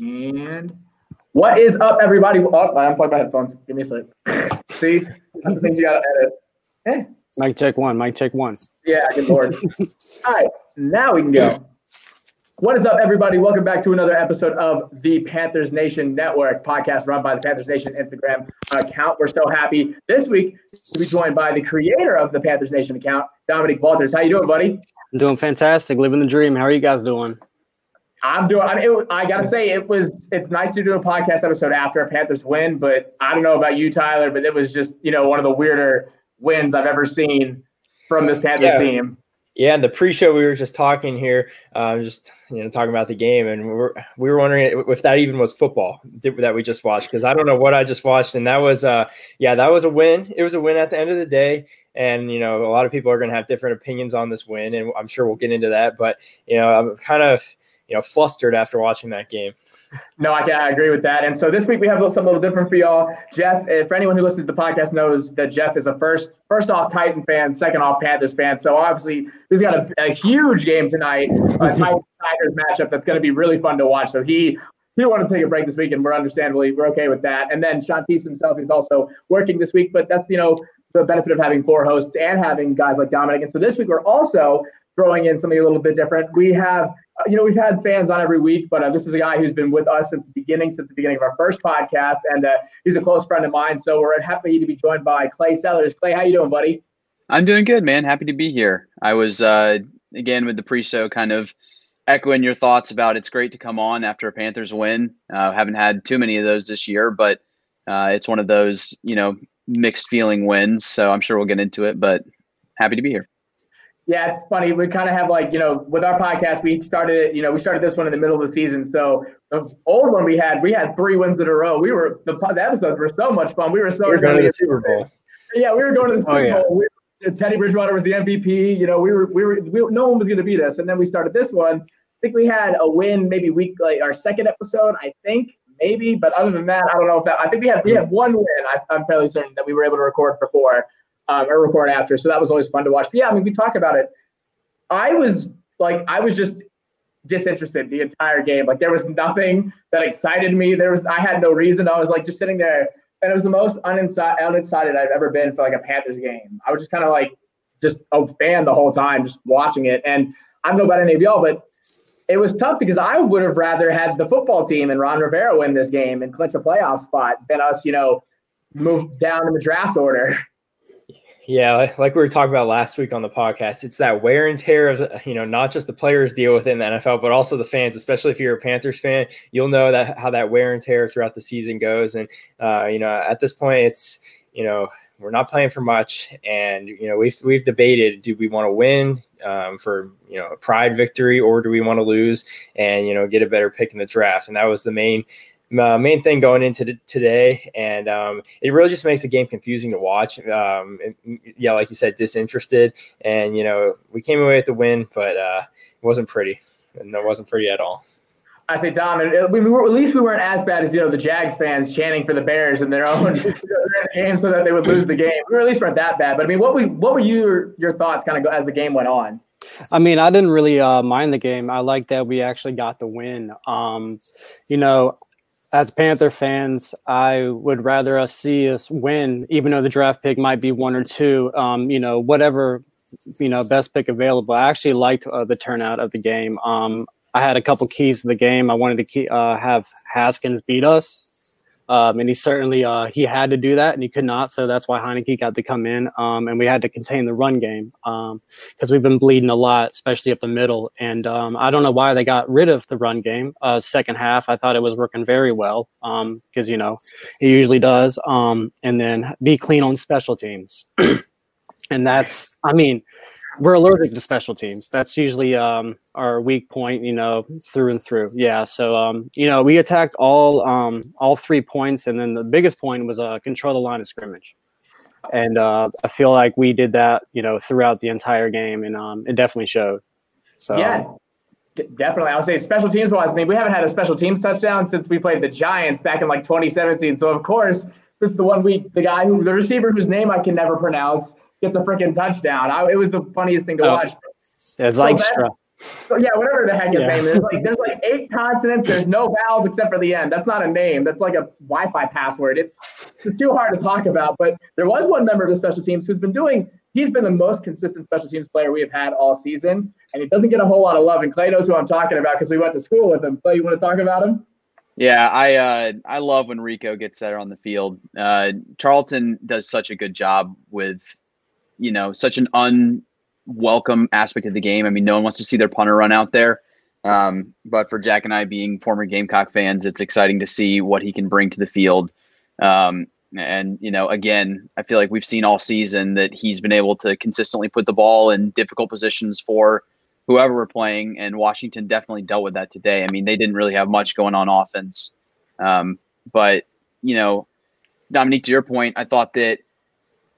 And what is up, everybody? Oh, I unplugged my headphones. Give me a sec. See, that's the things you gotta edit. Hey. Mic check one. Mic check one. Yeah, good lord. All right, now we can go. What is up, everybody? Welcome back to another episode of the Panthers Nation Network podcast run by the Panthers Nation Instagram account. We're so happy this week to be joined by the creator of the Panthers Nation account, Dominic Walters. How you doing, buddy? I'm doing fantastic, living the dream. How are you guys doing? I'm doing. I, mean, it, I gotta say, it was. It's nice to do a podcast episode after a Panthers win, but I don't know about you, Tyler, but it was just you know one of the weirder wins I've ever seen from this Panthers yeah. team. Yeah, in the pre-show we were just talking here, uh, just you know talking about the game, and we were we were wondering if that even was football that we just watched because I don't know what I just watched, and that was uh yeah that was a win. It was a win at the end of the day, and you know a lot of people are going to have different opinions on this win, and I'm sure we'll get into that. But you know I'm kind of you know flustered after watching that game. No, I, I agree with that. And so this week we have something a little different for y'all. Jeff, for anyone who listens to the podcast knows that Jeff is a first first off Titan fan, second off Panthers fan. So obviously he's got a, a huge game tonight, a Titans Tigers matchup that's going to be really fun to watch. So he he wanted to take a break this week, and we're understandably we're okay with that. And then Shantice himself is also working this week, but that's you know the benefit of having four hosts and having guys like Dominic. And so this week we're also throwing in something a little bit different. We have you know, we've had fans on every week, but uh, this is a guy who's been with us since the beginning, since the beginning of our first podcast, and uh, he's a close friend of mine. So we're happy to be joined by Clay Sellers. Clay, how you doing, buddy? I'm doing good, man. Happy to be here. I was uh, again with the pre-show, kind of echoing your thoughts about it's great to come on after a Panthers win. Uh, haven't had too many of those this year, but uh, it's one of those you know mixed feeling wins. So I'm sure we'll get into it, but happy to be here. Yeah, it's funny. We kind of have like, you know, with our podcast, we started, you know, we started this one in the middle of the season. So the old one we had, we had three wins in a row. We were, the, the episodes were so much fun. We were so we were going to the Super Bowl. Yeah, we were going to the oh, Super oh, yeah. Bowl. We, Teddy Bridgewater was the MVP. You know, we were, we were, we, no one was going to beat us. And then we started this one. I think we had a win maybe week, like our second episode, I think, maybe. But other than that, I don't know if that, I think we had, we had hmm. one win. I, I'm fairly certain that we were able to record before um, or record after. So that was always fun to watch. But yeah, I mean, we talk about it I was like, I was just disinterested the entire game. Like there was nothing that excited me. There was, I had no reason. I was like just sitting there, and it was the most unexcited, unexcited I've ever been for like a Panthers game. I was just kind of like just a fan the whole time, just watching it. And I don't know about any of y'all, but it was tough because I would have rather had the football team and Ron Rivera win this game and clinch a playoff spot than us, you know, move down in the draft order. Yeah, like we were talking about last week on the podcast, it's that wear and tear of you know not just the players deal with in the NFL, but also the fans. Especially if you're a Panthers fan, you'll know that how that wear and tear throughout the season goes. And uh, you know, at this point, it's you know we're not playing for much, and you know we've we've debated: do we want to win um, for you know a pride victory, or do we want to lose and you know get a better pick in the draft? And that was the main uh, main thing going into the, today, and um, it really just makes the game confusing to watch. Um, yeah, like you said, disinterested, and you know we came away with the win, but uh, it wasn't pretty, and it wasn't pretty at all. I say, Dom, and we were, at least we weren't as bad as you know the Jags fans chanting for the Bears in their own game so that they would lose the game. We were at least weren't that bad, but I mean, what were what were your your thoughts kind of as the game went on? I mean, I didn't really uh, mind the game. I like that we actually got the win. Um, you know, as Panther fans, I would rather us see us win, even though the draft pick might be one or two. Um, you know, whatever you know, best pick available. I actually liked uh, the turnout of the game. Um, I had a couple keys to the game. I wanted to uh, have Haskins beat us um, and he certainly uh, he had to do that, and he could not. So that's why Heineke got to come in, um, and we had to contain the run game because um, we've been bleeding a lot, especially up the middle. And um, I don't know why they got rid of the run game. Uh, second half, I thought it was working very well because um, you know it usually does. Um, and then be clean on special teams, and that's I mean we're allergic to special teams. That's usually um, our weak point, you know, through and through. Yeah. So, um, you know, we attacked all um, all three points, and then the biggest point was uh, control the line of scrimmage. And uh, I feel like we did that, you know, throughout the entire game, and um, it definitely showed. So yeah, d- definitely. I'll say special teams wise. I mean, we haven't had a special teams touchdown since we played the Giants back in like 2017. So of course, this is the one week the guy who the receiver whose name I can never pronounce gets a freaking touchdown. I, it was the funniest thing to oh. watch. Yeah, so Zylstra. So yeah, whatever the heck his yeah. name is. Like there's like eight consonants. There's no vowels except for the end. That's not a name. That's like a Wi-Fi password. It's it's too hard to talk about. But there was one member of the special teams who's been doing. He's been the most consistent special teams player we have had all season, and he doesn't get a whole lot of love. And Clay knows who I'm talking about because we went to school with him. Clay, you want to talk about him? Yeah, I uh, I love when Rico gets there on the field. Uh, Charlton does such a good job with, you know, such an unwelcome aspect of the game. I mean, no one wants to see their punter run out there. Um, but for Jack and I being former Gamecock fans, it's exciting to see what he can bring to the field. Um, and, you know, again, I feel like we've seen all season that he's been able to consistently put the ball in difficult positions for whoever we're playing. And Washington definitely dealt with that today. I mean, they didn't really have much going on offense. Um, but, you know, Dominique, to your point, I thought that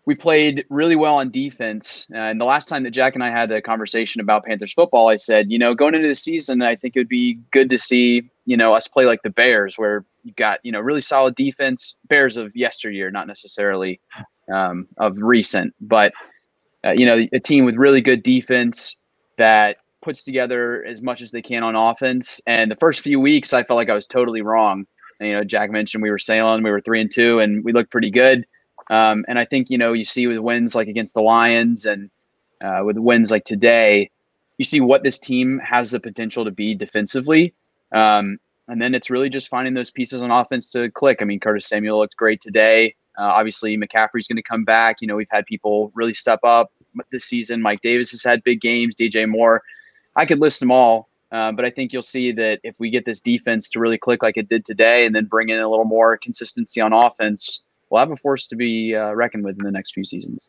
we played really well on defense. Uh, and the last time that Jack and I had a conversation about Panthers football, I said, you know, going into the season, I think it would be good to see, you know, us play like the Bears, where you got, you know, really solid defense. Bears of yesteryear, not necessarily um, of recent, but, uh, you know, a team with really good defense that puts together as much as they can on offense. And the first few weeks, I felt like I was totally wrong. And, you know, Jack mentioned we were sailing, we were three and two, and we looked pretty good um, and I think you know you see with wins like against the Lions and uh, with wins like today, you see what this team has the potential to be defensively. Um, and then it's really just finding those pieces on offense to click. I mean, Curtis Samuel looked great today. Uh, obviously, McCaffrey's going to come back. You know, we've had people really step up this season. Mike Davis has had big games. DJ Moore, I could list them all. Uh, but I think you'll see that if we get this defense to really click like it did today, and then bring in a little more consistency on offense, we'll have a force to be uh, reckoned with in the next few seasons.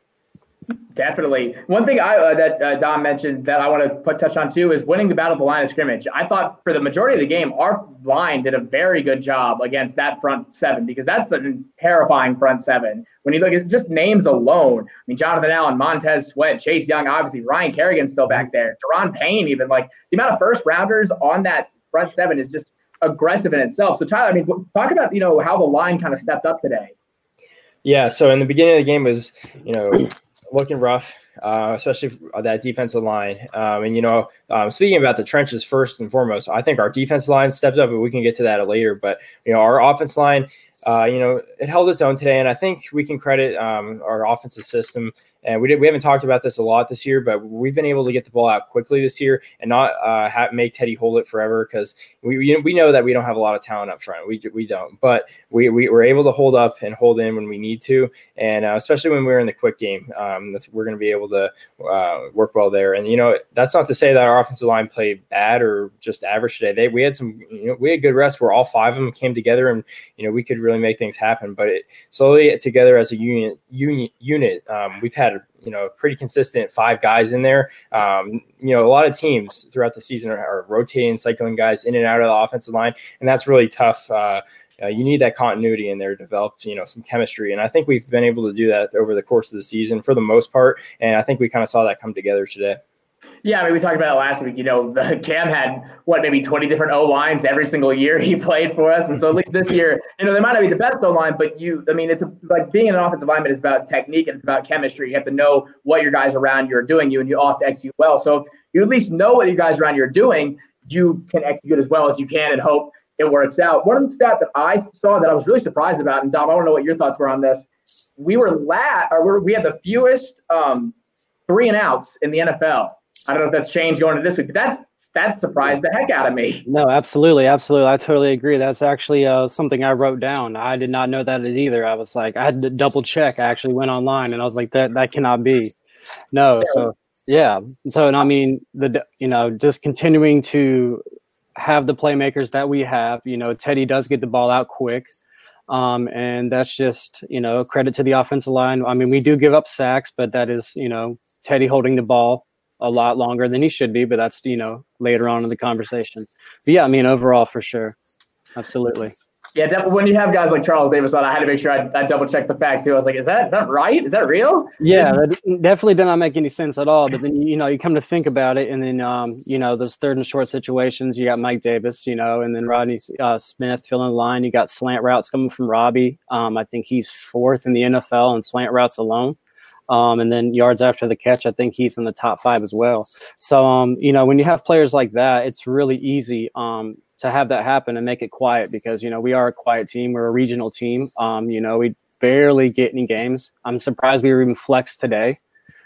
Definitely. One thing I uh, that uh, Dom mentioned that I want to put touch on too is winning the battle of the line of scrimmage. I thought for the majority of the game, our line did a very good job against that front seven because that's a terrifying front seven. When you look at just names alone, I mean Jonathan Allen, Montez Sweat, Chase Young, obviously Ryan Kerrigan's still back there, Daron Payne, even like the amount of first rounders on that front seven is just aggressive in itself. So Tyler, I mean, talk about you know how the line kind of stepped up today. Yeah. So in the beginning of the game was, you know, looking rough, uh, especially that defensive line. Um, and you know, um, speaking about the trenches first and foremost, I think our defense line stepped up, but we can get to that later. But you know, our offense line, uh, you know, it held its own today, and I think we can credit um, our offensive system and we did, we haven't talked about this a lot this year, but we've been able to get the ball out quickly this year and not uh, have, make Teddy hold it forever because we we know that we don't have a lot of talent up front. We we don't, but we we were able to hold up and hold in when we need to, and uh, especially when we're in the quick game, um, we're going to be able to uh, work well there. And you know, that's not to say that our offensive line played bad or just average today. They we had some, you know, we had good rests where all five of them came together, and you know, we could really make things happen. But it, slowly together as a unit, unit, unit, um, we've had you know pretty consistent five guys in there. Um, you know, a lot of teams throughout the season are, are, rotating, cycling guys in and out of the offensive line, and that's really tough. Uh, uh, you need that continuity in there develop, you know, some chemistry, and I think we've been able to do that over the course of the season for the most part. And I think we kind of saw that come together today. Yeah, I mean, we talked about it last week. You know, the Cam had what maybe twenty different O lines every single year he played for us, and so at least this year, you know, they might not be the best O line, but you, I mean, it's a, like being an offensive lineman is about technique and it's about chemistry. You have to know what your guys around you are doing you, and you ought to execute well. So if you at least know what you guys around you are doing, you can execute as well as you can and hope it works out. One of the stats that I saw that I was really surprised about, and Dom, I to know what your thoughts were on this. We were lat, or we had the fewest um, three and outs in the NFL I don't know if that's changed going to this week, but that that surprised the heck out of me. No, absolutely, absolutely. I totally agree. That's actually uh, something I wrote down. I did not know that either. I was like, I had to double check. I actually went online and I was like, that that cannot be. No, so yeah. So and I mean, the you know, just continuing to have the playmakers that we have. You know, Teddy does get the ball out quick. Um, and that's just, you know, credit to the offensive line. I mean, we do give up sacks, but that is, you know, Teddy holding the ball a lot longer than he should be, but that's you know later on in the conversation. But yeah, I mean overall for sure, absolutely. Yeah, definitely. When you have guys like Charles Davis on, I had to make sure I, I double check the fact too. I was like, is that is that right? Is that real? Yeah, that definitely did not make any sense at all. But then you know you come to think about it, and then um, you know those third and short situations. You got Mike Davis, you know, and then Rodney uh, Smith filling the line. You got slant routes coming from Robbie. Um, I think he's fourth in the NFL in slant routes alone. Um, and then yards after the catch, I think he's in the top five as well. So, um, you know, when you have players like that, it's really easy um, to have that happen and make it quiet because, you know, we are a quiet team. We're a regional team. Um, you know, we barely get any games. I'm surprised we were even flexed today.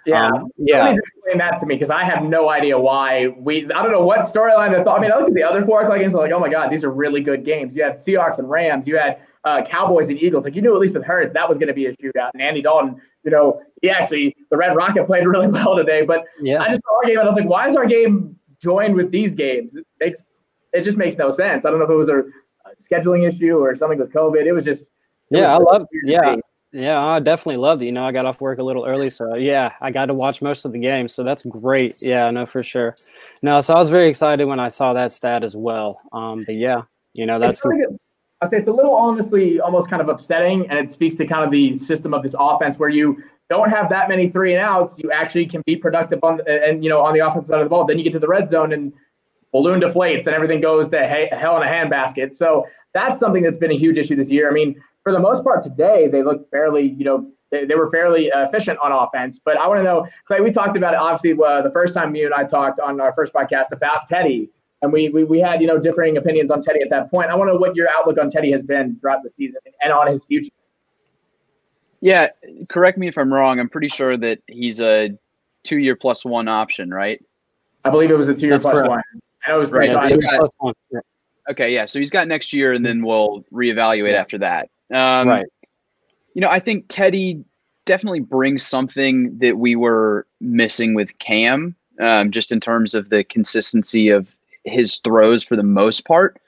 Yeah, um, yeah. explain that to me because I have no idea why we. I don't know what storyline I thought. I mean, I looked at the other four o'clock games. I'm like, oh my god, these are really good games. You had Seahawks and Rams. You had uh, Cowboys and Eagles. Like you knew at least with Hurts that was going to be a shootout. And Andy Dalton, you know, he actually the Red Rocket played really well today. But yeah. I just saw our game and I was like, why is our game joined with these games? It makes it just makes no sense. I don't know if it was a scheduling issue or something with COVID. It was just. It yeah, was I love. Yeah. Yeah, I definitely loved it. You know, I got off work a little early, so yeah, I got to watch most of the game. So that's great. Yeah, no, for sure. No, so I was very excited when I saw that stat as well. Um, but yeah, you know, that's. I say it's a little honestly almost kind of upsetting, and it speaks to kind of the system of this offense where you don't have that many three and outs. You actually can be productive on and you know on the offensive side of the ball. Then you get to the red zone and balloon deflates and everything goes to hell in a handbasket. So that's something that's been a huge issue this year. I mean, for the most part today, they look fairly, you know, they, they were fairly efficient on offense. But I want to know, Clay, we talked about it obviously uh, the first time you and I talked on our first podcast about Teddy. And we, we, we had, you know, differing opinions on Teddy at that point. I want to know what your outlook on Teddy has been throughout the season and on his future. Yeah, correct me if I'm wrong. I'm pretty sure that he's a two year plus one option, right? I believe it was a two year plus correct. one. I know it was three right. Got, okay, yeah. So he's got next year, and then we'll reevaluate yeah. after that. Um, right. You know, I think Teddy definitely brings something that we were missing with Cam, um, just in terms of the consistency of his throws for the most part.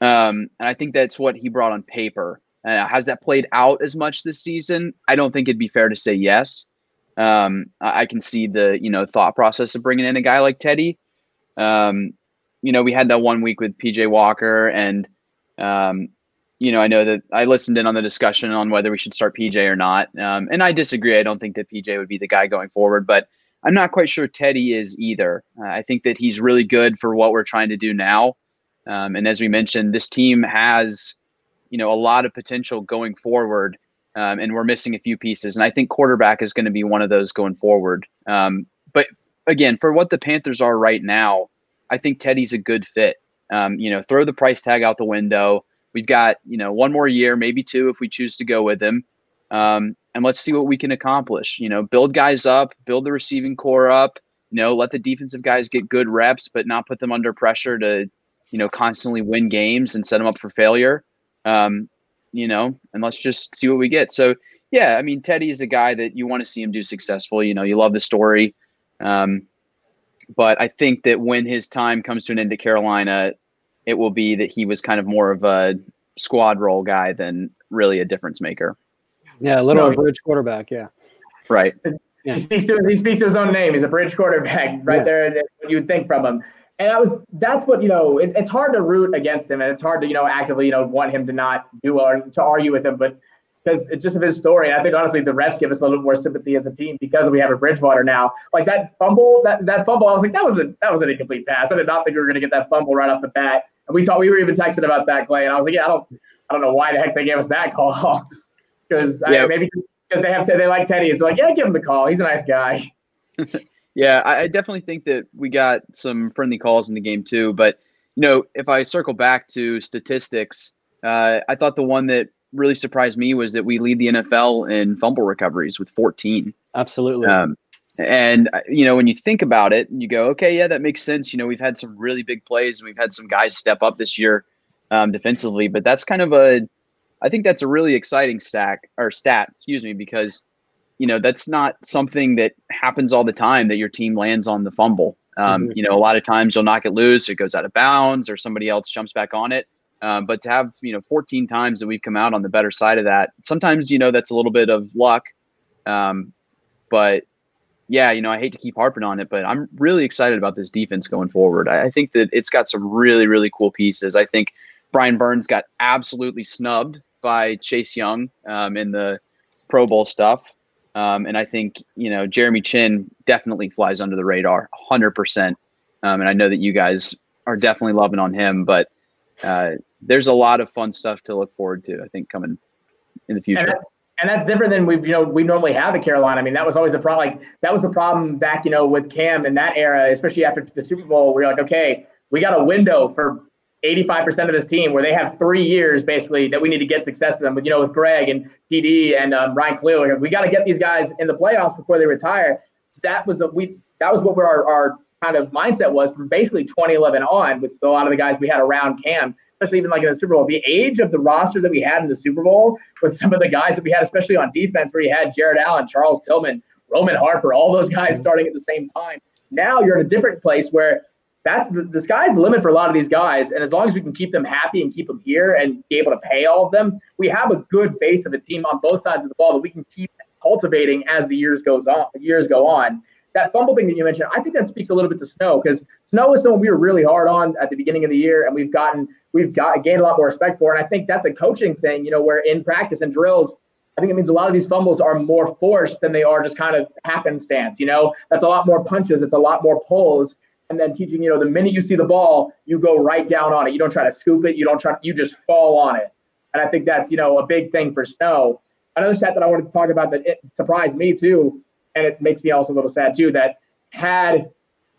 Um, and I think that's what he brought on paper. Uh, has that played out as much this season? I don't think it'd be fair to say yes. Um, I, I can see the you know thought process of bringing in a guy like Teddy. Um, you know, we had that one week with PJ Walker, and um, you know, I know that I listened in on the discussion on whether we should start PJ or not, um, and I disagree. I don't think that PJ would be the guy going forward, but I'm not quite sure Teddy is either. Uh, I think that he's really good for what we're trying to do now, um, and as we mentioned, this team has, you know, a lot of potential going forward, um, and we're missing a few pieces, and I think quarterback is going to be one of those going forward. Um, but again, for what the Panthers are right now, I think Teddy's a good fit. Um, you know, throw the price tag out the window We've got, you know, one more year, maybe two if we choose to go with him. Um, and let's see what we can accomplish. You know, build guys up, build the receiving core up, you know, let the defensive guys get good reps, but not put them under pressure to, you know, constantly win games and set them up for failure. Um, you know, and let's just see what we get. So, yeah, I mean, Teddy is a guy that you want to see him do successful. You know, you love the story. Um, but I think that when his time comes to an end at Carolina, it will be that he was kind of more of a squad role guy than really a difference maker. Yeah, a little no, bridge quarterback. Yeah, right. He speaks to he speaks to his own name. He's a bridge quarterback, right yeah. there. You would think from him, and that was that's what you know. It's it's hard to root against him, and it's hard to you know actively you know want him to not do or to argue with him, but because it's just of his story. And I think honestly, the refs give us a little bit more sympathy as a team because we have a Bridgewater now. Like that fumble, that that fumble, I was like, that was a that was an incomplete pass. I did not think we were going to get that fumble right off the bat. And we talked, we were even texting about that, Clay. And I was like, yeah, I don't, I don't know why the heck they gave us that call because yeah. maybe because they have to, they like Teddy. It's like, yeah, give him the call. He's a nice guy. yeah, I, I definitely think that we got some friendly calls in the game too. But you know, if I circle back to statistics, uh, I thought the one that really surprised me was that we lead the NFL in fumble recoveries with 14. Absolutely. Um, and uh, you know, when you think about it, and you go, okay, yeah, that makes sense. You know, we've had some really big plays, and we've had some guys step up this year um, defensively. But that's kind of a, I think that's a really exciting stack or stat, excuse me, because you know that's not something that happens all the time that your team lands on the fumble. Um, mm-hmm. You know, a lot of times you'll knock it loose, it goes out of bounds, or somebody else jumps back on it. Um, but to have you know 14 times that we've come out on the better side of that, sometimes you know that's a little bit of luck. Um, but yeah, you know, I hate to keep harping on it, but I'm really excited about this defense going forward. I, I think that it's got some really, really cool pieces. I think Brian Burns got absolutely snubbed by Chase Young um, in the Pro Bowl stuff. Um, and I think, you know, Jeremy Chinn definitely flies under the radar 100%. Um, and I know that you guys are definitely loving on him, but uh, there's a lot of fun stuff to look forward to, I think, coming in the future and that's different than we've you know we normally have at Carolina. I mean, that was always the problem. Like that was the problem back you know with Cam in that era, especially after the Super Bowl. We are like, okay, we got a window for 85% of this team where they have three years basically that we need to get success with them. With you know with Greg and TD and um, Ryan like, we got to get these guys in the playoffs before they retire. That was a we that was what our our kind of mindset was from basically 2011 on with a lot of the guys we had around Cam especially even like in the Super Bowl, the age of the roster that we had in the Super Bowl with some of the guys that we had, especially on defense, where you had Jared Allen, Charles Tillman, Roman Harper, all those guys starting at the same time. Now you're in a different place where that's the, the sky's the limit for a lot of these guys. And as long as we can keep them happy and keep them here and be able to pay all of them, we have a good base of a team on both sides of the ball that we can keep cultivating as the years goes on. Years go on that fumble thing that you mentioned, I think that speaks a little bit to Snow because Snow is someone we were really hard on at the beginning of the year, and we've gotten we've got gained a lot more respect for. And I think that's a coaching thing, you know, where in practice and drills, I think it means a lot of these fumbles are more forced than they are just kind of happenstance. You know, that's a lot more punches, it's a lot more pulls, and then teaching, you know, the minute you see the ball, you go right down on it. You don't try to scoop it. You don't try. You just fall on it. And I think that's you know a big thing for Snow. Another stat that I wanted to talk about that it surprised me too and it makes me also a little sad too that had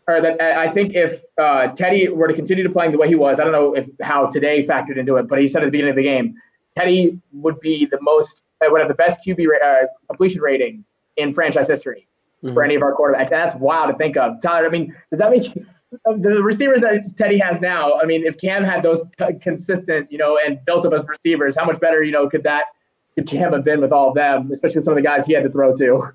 or that I think if uh, Teddy were to continue to playing the way he was, I don't know if how today factored into it, but he said at the beginning of the game, Teddy would be the most uh, would have the best QB uh, completion rating in franchise history mm-hmm. for any of our quarterbacks. That's wild to think of. Tyler, I mean, does that make the receivers that Teddy has now? I mean, if Cam had those consistent, you know, and built up as receivers, how much better, you know, could that could Cam have been with all of them, especially with some of the guys he had to throw to?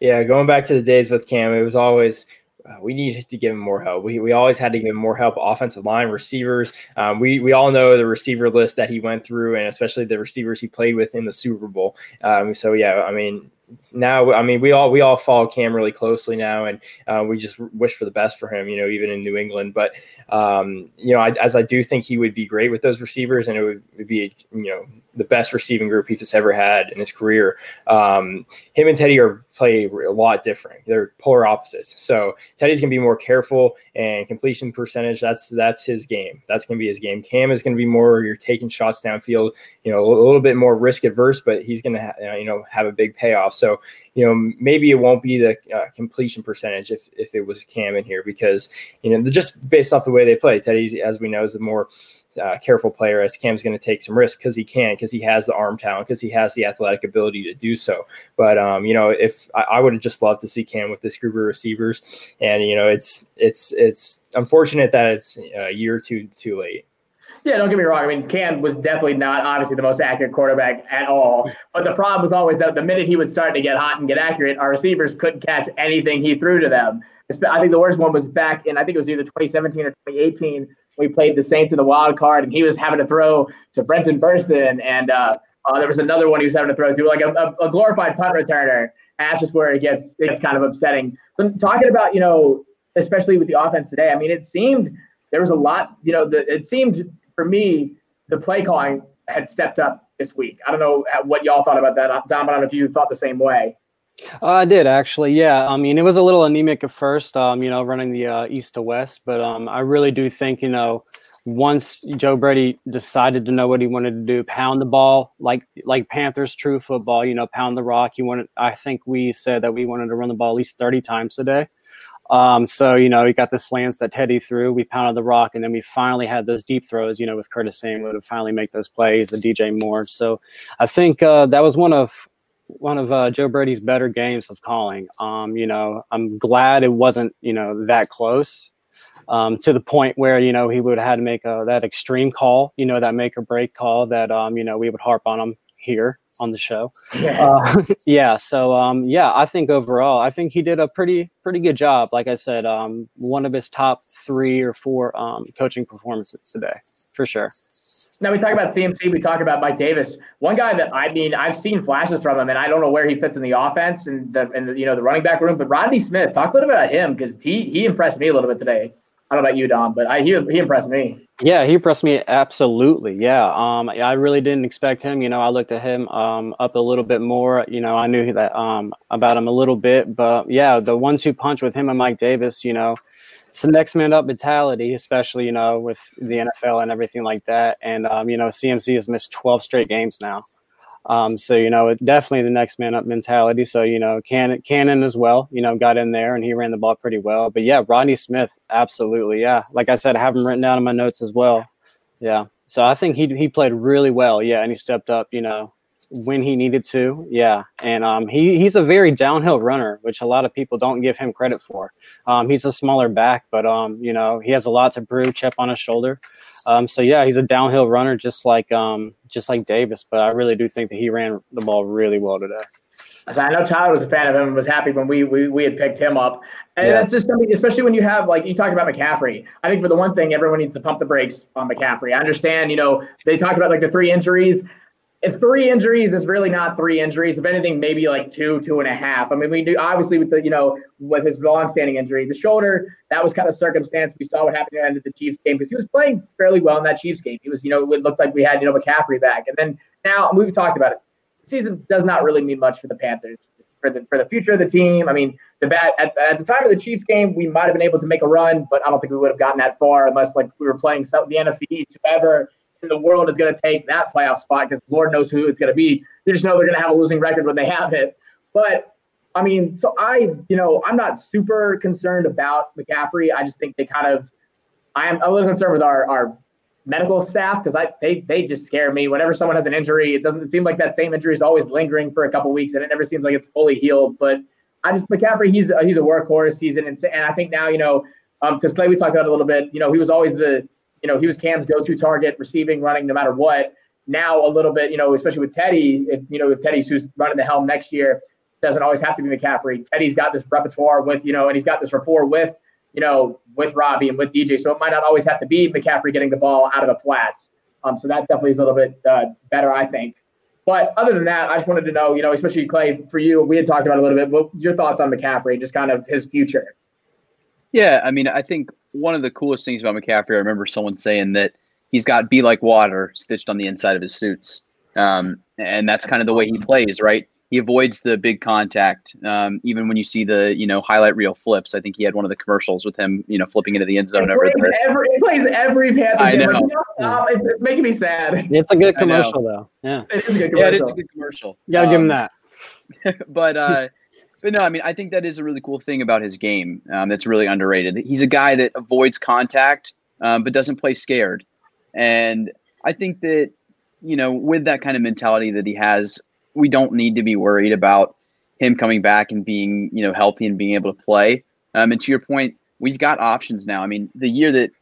Yeah, going back to the days with Cam, it was always uh, we needed to give him more help. We, we always had to give him more help, offensive line, receivers. Um, we we all know the receiver list that he went through, and especially the receivers he played with in the Super Bowl. Um, so yeah, I mean, now i mean we all we all follow cam really closely now and uh, we just wish for the best for him you know even in new england. But um, you know I, as i do think he would be great with those receivers and it would, would be you know the best receiving group he's ever had in his career. Um, him and teddy are play a lot different. They're polar opposites. So teddy's to be more careful and completion percentage that's that's his game. That's to be his game. Cam is going to be more you're taking shots downfield you know a little bit more risk adverse but he's to ha- you know have a big payoff. So, you know, maybe it won't be the uh, completion percentage if, if it was Cam in here because, you know, just based off the way they play, Teddy, as we know, is the more uh, careful player as Cam's going to take some risks because he can, because he has the arm talent, because he has the athletic ability to do so. But um, you know, if I, I would have just loved to see Cam with this group of receivers, and you know, it's it's it's unfortunate that it's a year two too late. Yeah, don't get me wrong. I mean, Cam was definitely not obviously the most accurate quarterback at all. But the problem was always that the minute he would start to get hot and get accurate, our receivers couldn't catch anything he threw to them. I think the worst one was back in I think it was either 2017 or 2018. We played the Saints in the wild card, and he was having to throw to Brenton Bersin, and uh, uh, there was another one he was having to throw to, like a, a, glorified punt returner. And that's just where it gets gets kind of upsetting. So talking about you know, especially with the offense today, I mean, it seemed there was a lot. You know, the, it seemed for me, the play calling had stepped up this week. I don't know what y'all thought about that. Dom, I don't know if you thought the same way. Uh, I did actually, yeah. I mean, it was a little anemic at first, um, you know, running the uh, east to west, but um, I really do think, you know, once Joe Brady decided to know what he wanted to do, pound the ball like like Panthers true football, you know, pound the rock. You wanted, I think we said that we wanted to run the ball at least thirty times a day. Um, so, you know, we got the slants that Teddy threw, we pounded the rock, and then we finally had those deep throws, you know, with Curtis Samuel to finally make those plays, the DJ Moore. So I think uh, that was one of one of uh, Joe Brady's better games of calling. Um, you know, I'm glad it wasn't, you know, that close um, to the point where, you know, he would have had to make a, that extreme call, you know, that make or break call that, um, you know, we would harp on him here on the show. Yeah. Uh, yeah. So um, yeah, I think overall, I think he did a pretty pretty good job. Like I said, um, one of his top three or four um, coaching performances today, for sure. Now we talk about CMC. We talk about Mike Davis. One guy that I mean, I've seen flashes from him, and I don't know where he fits in the offense and the and the, you know the running back room. But Rodney Smith, talk a little bit about him because he he impressed me a little bit today. I don't know about you, Dom, but I he, he impressed me. Yeah, he impressed me absolutely. Yeah, um, I really didn't expect him. You know, I looked at him um, up a little bit more. You know, I knew that um, about him a little bit, but yeah, the one-two punch with him and Mike Davis. You know, it's the next man up mentality, especially you know with the NFL and everything like that. And um, you know, CMC has missed 12 straight games now. Um, so you know, definitely the next man up mentality. So you know, Cannon, Cannon as well. You know, got in there and he ran the ball pretty well. But yeah, Rodney Smith, absolutely, yeah. Like I said, I have him written down in my notes as well. Yeah. So I think he he played really well. Yeah, and he stepped up. You know, when he needed to. Yeah, and um, he he's a very downhill runner, which a lot of people don't give him credit for. Um, he's a smaller back, but um, you know, he has a lot to prove. Chip on his shoulder. Um, so yeah, he's a downhill runner, just like um, just like Davis. But I really do think that he ran the ball really well today. So I know Tyler was a fan of him and was happy when we we, we had picked him up. And yeah. that's just something, especially when you have like you talk about McCaffrey. I think for the one thing, everyone needs to pump the brakes on McCaffrey. I understand, you know, they talked about like the three injuries three injuries is really not three injuries. If anything, maybe like two, two and a half. I mean, we do obviously with the you know with his long-standing injury, the shoulder that was kind of circumstance. We saw what happened at the end of the Chiefs game because he was playing fairly well in that Chiefs game. He was you know it looked like we had you know McCaffrey back, and then now we've talked about it. The season does not really mean much for the Panthers for the for the future of the team. I mean, the bat at, at the time of the Chiefs game, we might have been able to make a run, but I don't think we would have gotten that far unless like we were playing the NFC East, whoever in the world is going to take that playoff spot because Lord knows who it's going to be. They just know they're going to have a losing record when they have it. But I mean, so I, you know, I'm not super concerned about McCaffrey. I just think they kind of, I am a little concerned with our our medical staff because I they they just scare me. Whenever someone has an injury, it doesn't seem like that same injury is always lingering for a couple weeks, and it never seems like it's fully healed. But I just McCaffrey, he's a, he's a workhorse. He's an insane, and I think now you know, because um, Clay, we talked about a little bit. You know, he was always the you know, he was Cam's go-to target, receiving, running, no matter what. Now a little bit, you know, especially with Teddy, if you know, if Teddy's who's running the helm next year, doesn't always have to be McCaffrey. Teddy's got this repertoire with, you know, and he's got this rapport with, you know, with Robbie and with DJ. So it might not always have to be McCaffrey getting the ball out of the flats. Um, so that definitely is a little bit uh, better, I think. But other than that, I just wanted to know, you know, especially Clay, for you, we had talked about a little bit. What your thoughts on McCaffrey, just kind of his future? Yeah, I mean, I think one of the coolest things about McCaffrey, I remember someone saying that he's got "Be Like Water" stitched on the inside of his suits, um, and that's kind of the way he plays, right? He avoids the big contact. Um, even when you see the you know highlight reel flips, I think he had one of the commercials with him, you know, flipping into the end zone. Over there. Every, he plays every Panthers game. Know. Stop. It's, it's, making me sad. It's a good commercial, though. Yeah, it is a good commercial. Yeah, it is a good commercial. You gotta um, give him um, that. but uh, but no, I mean, I think that is a really cool thing about his game um, that's really underrated. He's a guy that avoids contact, um, but doesn't play scared. And I think that, you know, with that kind of mentality that he has, we don't need to be worried about him coming back and being, you know, healthy and being able to play. Um, and to your point, we've got options now. I mean, the year that,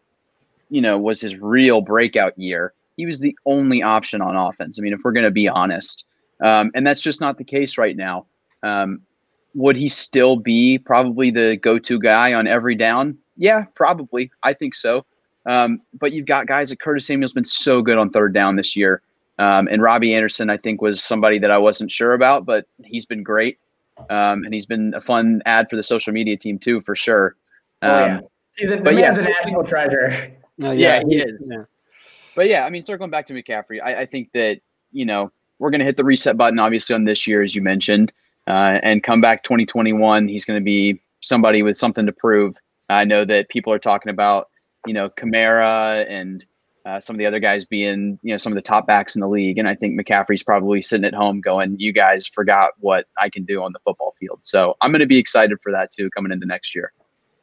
you know, was his real breakout year, he was the only option on offense. I mean, if we're going to be honest, um, and that's just not the case right now. Um, would he still be probably the go-to guy on every down? Yeah, probably. I think so. Um, but you've got guys like Curtis Samuel's been so good on third down this year. Um, and Robbie Anderson, I think, was somebody that I wasn't sure about, but he's been great. Um, and he's been a fun ad for the social media team too, for sure. oh, yeah. Um, he's a, but man's yeah, a national treasure. Uh, yeah, yeah, he is. Yeah. But yeah, I mean, circling back to McCaffrey, I, I think that you know we're going to hit the reset button, obviously, on this year, as you mentioned uh, and come back 2021. He's going to be somebody with something to prove. I know that people are talking about, you know, Kamara and uh, some of the other guys being, you know, some of the top backs in the league. And I think McCaffrey's probably sitting at home going, you guys forgot what I can do on the football field. So I'm going to be excited for that too coming into next year.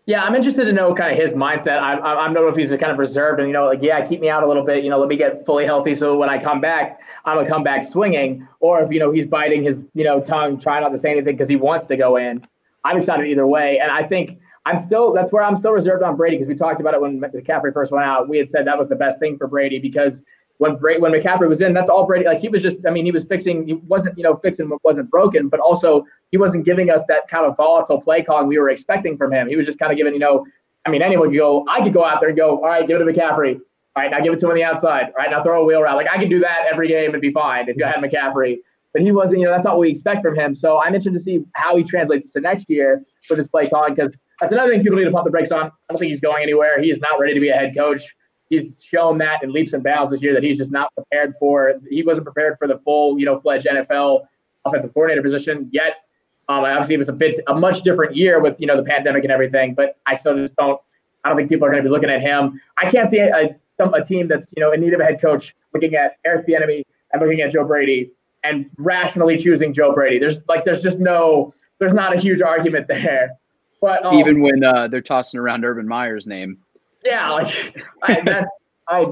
Yeah, I'm interested to know kind of his mindset. I, I, I don't know if he's kind of reserved and, you know, like, yeah, keep me out a little bit, you know, let me get fully healthy. So when I come back, I'm going to come back swinging. Or if, you know, he's biting his, you know, tongue, trying not to say anything because he wants to go in. I'm excited either way. And I think I'm still, that's where I'm still reserved on Brady because we talked about it when McCaffrey first went out. We had said that was the best thing for Brady because when when McCaffrey was in, that's all Brady. Like he was just, I mean, he was fixing. He wasn't, you know, fixing what wasn't broken, but also he wasn't giving us that kind of volatile play calling we were expecting from him. He was just kind of giving, you know, I mean, anyone could go. I could go out there and go, all right, give it to McCaffrey. All right, now give it to him on the outside. All right, now throw a wheel around. Like I could do that every game and be fine if you had McCaffrey. But he wasn't. You know, that's not what we expect from him. So I'm interested to see how he translates to next year with his play calling because that's another thing people need to pump the brakes on. I don't think he's going anywhere. He is not ready to be a head coach. He's shown that in leaps and bounds this year that he's just not prepared for. He wasn't prepared for the full, you know, fledged NFL offensive coordinator position yet. Um, obviously, it was a bit a much different year with you know the pandemic and everything, but I still just don't I don't think people are going to be looking at him. I can't see a, a, team that's you know in need of a head coach looking at Eric Bieniemy and looking at Joe Brady and rationally choosing Joe Brady. There's like there's just no there's not a huge argument there. But um, even when uh, they're tossing around Urban Meyer's name, yeah, like I, that's I,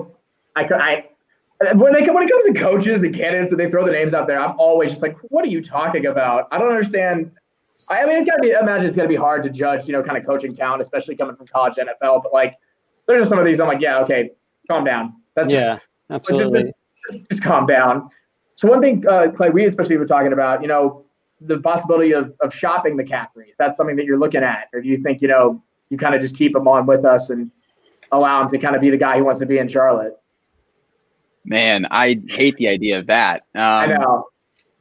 I I when they come when it comes to coaches and candidates and they throw the names out there, I'm always just like, what are you talking about? I don't understand. I, I mean, it's gotta be. I imagine it's gonna be hard to judge, you know, kind of coaching talent, especially coming from college NFL. But like, there's just some of these. I'm like, yeah, okay, calm down. That's yeah, absolutely. Just, just, just calm down. So one thing, uh, Clay, we especially were talking about, you know, the possibility of, of shopping McCaffrey. Is that something that you're looking at, or do you think you know you kind of just keep them on with us and allow him to kind of be the guy who wants to be in Charlotte? Man, I hate the idea of that. Um, I know.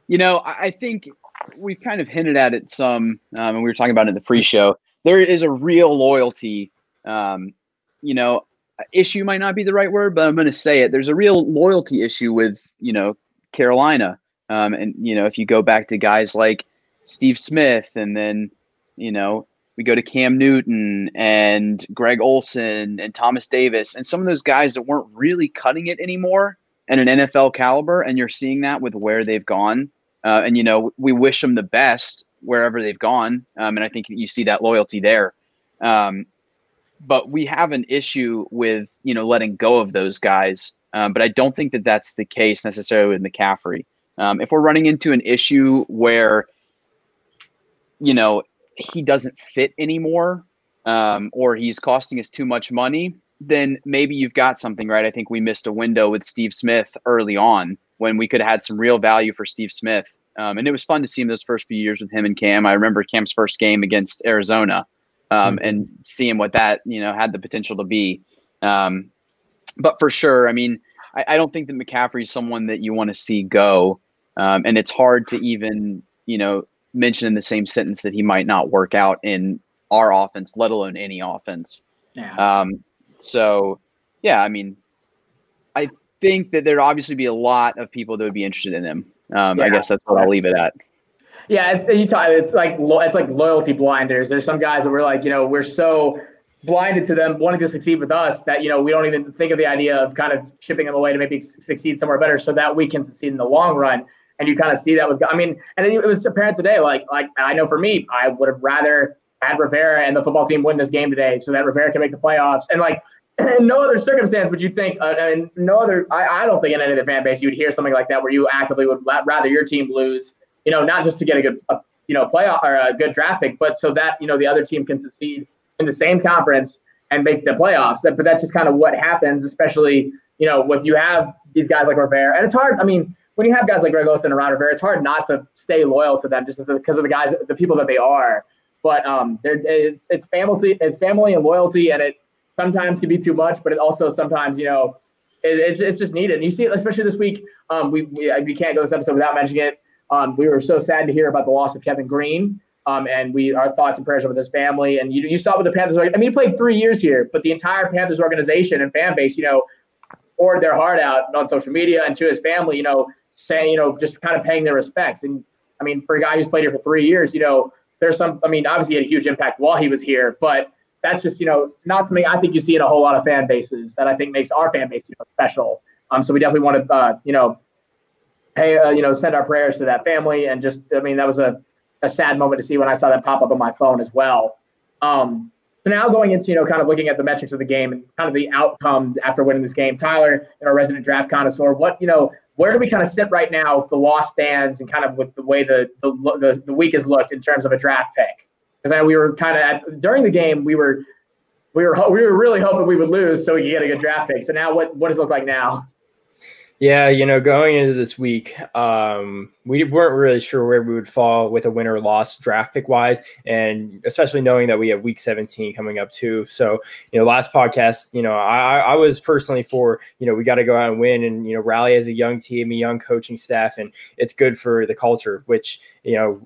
You know, I think we've kind of hinted at it some, um, and we were talking about it in the pre-show. There is a real loyalty. Um, you know, issue might not be the right word, but I'm going to say it. There's a real loyalty issue with you know Carolina. Um, and you know, if you go back to guys like Steve Smith, and then you know we go to Cam Newton and Greg Olsen and Thomas Davis, and some of those guys that weren't really cutting it anymore and an NFL caliber, and you're seeing that with where they've gone. Uh, and you know, we wish them the best wherever they've gone, um, and I think you see that loyalty there. Um, but we have an issue with you know letting go of those guys um, but I don't think that that's the case necessarily with McCaffrey. Um, if we're running into an issue where, you know, he doesn't fit anymore, um, or he's costing us too much money, then maybe you've got something right. I think we missed a window with Steve Smith early on when we could have had some real value for Steve Smith. Um, and it was fun to see him those first few years with him and Cam. I remember Cam's first game against Arizona um, mm-hmm. and seeing what that you know had the potential to be. Um, but for sure, I mean, I, I don't think that McCaffrey is someone that you want to see go. Um, and it's hard to even, you know, mention in the same sentence that he might not work out in our offense, let alone any offense. Yeah. Um, so, yeah, I mean, I think that there'd obviously be a lot of people that would be interested in him. Um, yeah. I guess that's what I'll leave it at. Yeah, it's you talk. It's like it's like loyalty blinders. There's some guys that we're like, you know, we're so blinded to them wanting to succeed with us that you know we don't even think of the idea of kind of shipping them away to maybe succeed somewhere better so that we can succeed in the long run and you kind of see that with i mean and it was apparent today like like i know for me i would have rather had rivera and the football team win this game today so that rivera can make the playoffs and like in no other circumstance would you think uh, and no other I, I don't think in any of the fan base you would hear something like that where you actively would rather your team lose you know not just to get a good a, you know playoff or a good draft pick but so that you know the other team can succeed in the same conference and make the playoffs. But that's just kind of what happens, especially, you know, with you have these guys like Rivera. And it's hard. I mean, when you have guys like Greg Olsen and Ron Rivera, it's hard not to stay loyal to them just because of the guys, the people that they are. But um, it's, it's family, it's family and loyalty, and it sometimes can be too much, but it also sometimes, you know, it, it's, it's just needed. And you see it, especially this week. Um, we, we, we can't go this episode without mentioning it. Um, we were so sad to hear about the loss of Kevin Greene. Um, and we our thoughts and prayers are with his family. And you, you saw with the Panthers. I mean, he played three years here, but the entire Panthers organization and fan base, you know, poured their heart out on social media and to his family, you know, saying, you know, just kind of paying their respects. And I mean, for a guy who's played here for three years, you know, there's some. I mean, obviously, he had a huge impact while he was here, but that's just you know not something I think you see in a whole lot of fan bases that I think makes our fan base you know special. Um, so we definitely want to uh, you know, pay uh, you know send our prayers to that family and just I mean that was a a sad moment to see when I saw that pop up on my phone as well. Um, so now going into, you know, kind of looking at the metrics of the game and kind of the outcome after winning this game, Tyler, our resident draft connoisseur, what, you know, where do we kind of sit right now if the loss stands and kind of with the way the, the, the, the week has looked in terms of a draft pick? Because we were kind of at, during the game, we were, we were, we were really hoping we would lose so we could get a good draft pick. So now what, what does it look like now? Yeah, you know, going into this week, um, we weren't really sure where we would fall with a winner or loss draft pick wise, and especially knowing that we have week 17 coming up too. So, you know, last podcast, you know, I, I was personally for, you know, we got to go out and win and, you know, rally as a young team, a young coaching staff, and it's good for the culture, which, you know,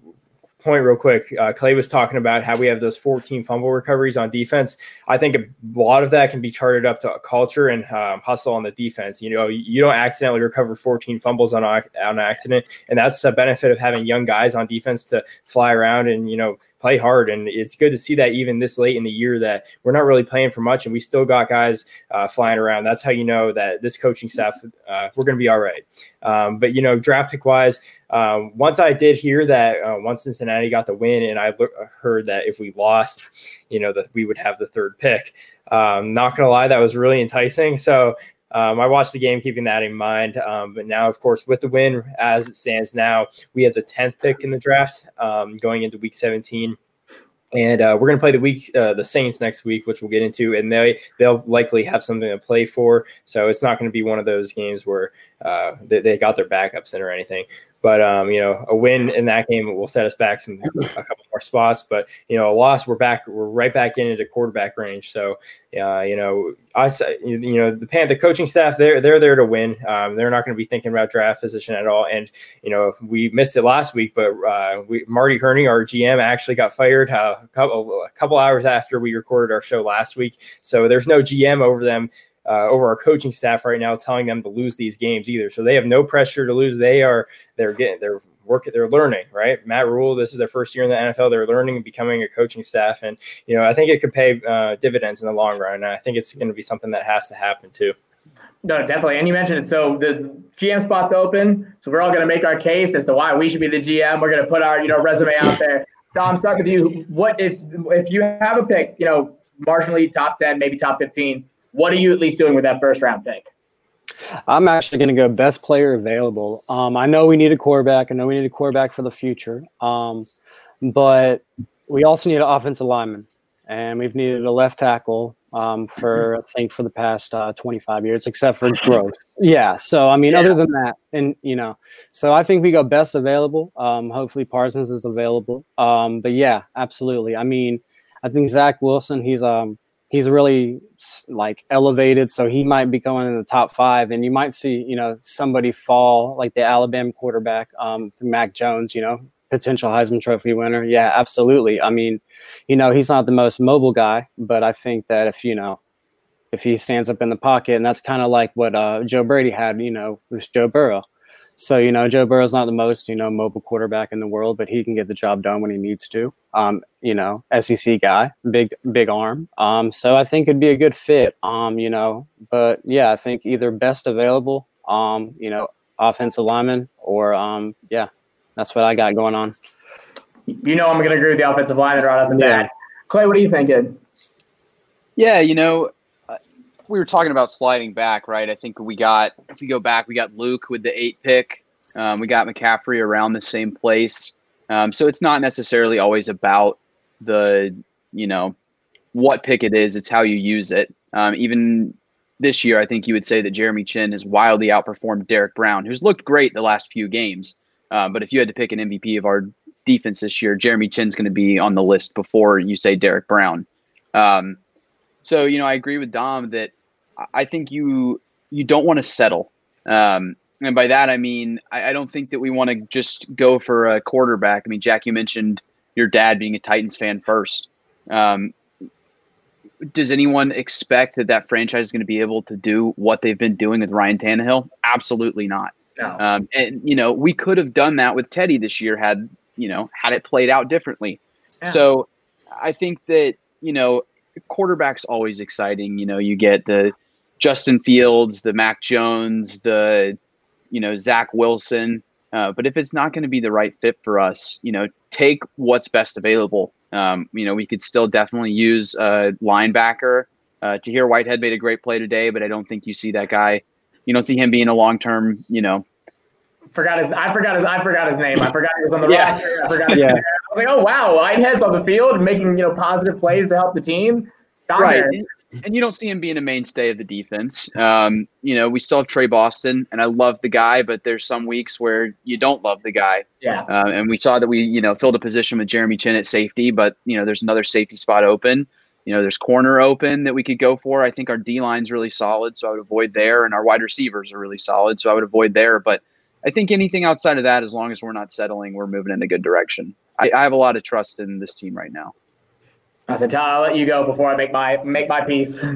point real quick. Uh, Clay was talking about how we have those 14 fumble recoveries on defense. I think a lot of that can be charted up to culture and um, hustle on the defense. You know, you don't accidentally recover 14 fumbles on on accident, and that's a benefit of having young guys on defense to fly around and you know play hard, and it's good to see that even this late in the year that we're not really playing for much, and we still got guys uh, flying around. That's how you know that this coaching staff uh, we're going to be all right. Um, but you know, draft pick wise, um, once I did hear that uh, once Cincinnati got the win, and I heard that if we lost, you know, that we would have the third pick. Um, not gonna lie, that was really enticing. So um, I watched the game keeping that in mind. Um, but now, of course, with the win as it stands now, we have the 10th pick in the draft um, going into week 17. And uh, we're going to play the week, uh, the Saints next week, which we'll get into, and they they'll likely have something to play for. So it's not going to be one of those games where uh, they, they got their backups in or anything. But um, you know, a win in that game will set us back some a couple more spots. But you know, a loss, we're back, we're right back in into quarterback range. So, uh, you know, us, you know, the pan, the coaching staff, they're they're there to win. Um, they're not going to be thinking about draft position at all. And you know, we missed it last week, but uh, we Marty Hurney, our GM, actually got fired uh, a couple a couple hours after we recorded our show last week. So there's no GM over them uh, over our coaching staff right now, telling them to lose these games either. So they have no pressure to lose. They are they're getting they're working they're learning right. Matt Rhule this is their first year in the NFL. They're learning and becoming a coaching staff, and you know I think it could pay uh, dividends in the long run. And I think it's going to be something that has to happen too. No, definitely. And you mentioned it. So the GM spot's open. So we're all going to make our case as to why we should be the GM. We're going to put our you know resume out there. Dom, start with you. What if if you have a pick, you know, marginally top ten, maybe top fifteen? What are you at least doing with that first round pick? I'm actually going to go best player available. Um, I know we need a quarterback. I know we need a quarterback for the future. Um, but we also need an offensive lineman, and we've needed a left tackle um, for I think for the past uh, 25 years, except for Gross. yeah. So I mean, yeah. other than that, and you know, so I think we go best available. Um, hopefully Parsons is available. Um, but yeah, absolutely. I mean, I think Zach Wilson. He's um he's really like elevated, so he might be going in the top five, and you might see you know somebody fall like the Alabama quarterback, um, Mac Jones, you know, potential Heisman Trophy winner. Yeah, absolutely. I mean, you know, he's not the most mobile guy, but I think that if you know if he stands up in the pocket, and that's kind of like what uh, Joe Brady had, you know, with Joe Burrow. So, you know, Joe Burrow's not the most, you know, mobile quarterback in the world, but he can get the job done when he needs to. Um, you know, SEC guy, big, big arm. Um, so I think it'd be a good fit. Um, you know, but yeah, I think either best available, um, you know, offensive lineman or um, yeah, that's what I got going on. You know, I'm going to agree with the offensive lineman right off the bat. Clay, what are you thinking? Yeah, you know, we were talking about sliding back, right? I think we got if we go back, we got Luke with the eight pick. Um, we got McCaffrey around the same place. Um, so it's not necessarily always about the you know what pick it is; it's how you use it. Um, even this year, I think you would say that Jeremy Chinn has wildly outperformed Derrick Brown, who's looked great the last few games. Uh, but if you had to pick an MVP of our defense this year, Jeremy Chinn's going to be on the list before you say Derrick Brown. Um, so you know, I agree with Dom that I think you you don't want to settle. Um, and by that I mean I, I don't think that we want to just go for a quarterback. I mean, Jack, you mentioned your dad being a Titans fan first. Um, does anyone expect that that franchise is going to be able to do what they've been doing with Ryan Tannehill? Absolutely not. No. Um, and you know, we could have done that with Teddy this year had you know had it played out differently. Yeah. So I think that you know quarterback's always exciting. You know, you get the Justin Fields, the Mac Jones, the you know Zach Wilson. Uh, but if it's not going to be the right fit for us, you know, take what's best available. Um, you know, we could still definitely use a linebacker. Uh, Tahir Whitehead made a great play today, but I don't think you see that guy. You don't see him being a long term, you know, forgot his I forgot his I forgot his name. I forgot he was on the yeah. roster. I forgot his yeah. name. I was like, oh wow, Whitehead's on the field making you know positive plays to help the team. Got right. There and you don't see him being a mainstay of the defense. Um, you know, we still have Tre Boston, and I love the guy, but there's some weeks where you don't love the guy. Yeah. Uh, and we saw that we, you know, filled a position with Jeremy Chinn at safety, but you know, there's another safety spot open. You know, there's corner open that we could go for. I think our D line's really solid, so I would avoid there, and our wide receivers are really solid, so I would avoid there. But I think anything outside of that, as long as we're not settling, we're moving in a good direction. I, I have a lot of trust in this team right now. I said, Tyler, I'll let you go before I make my make my piece.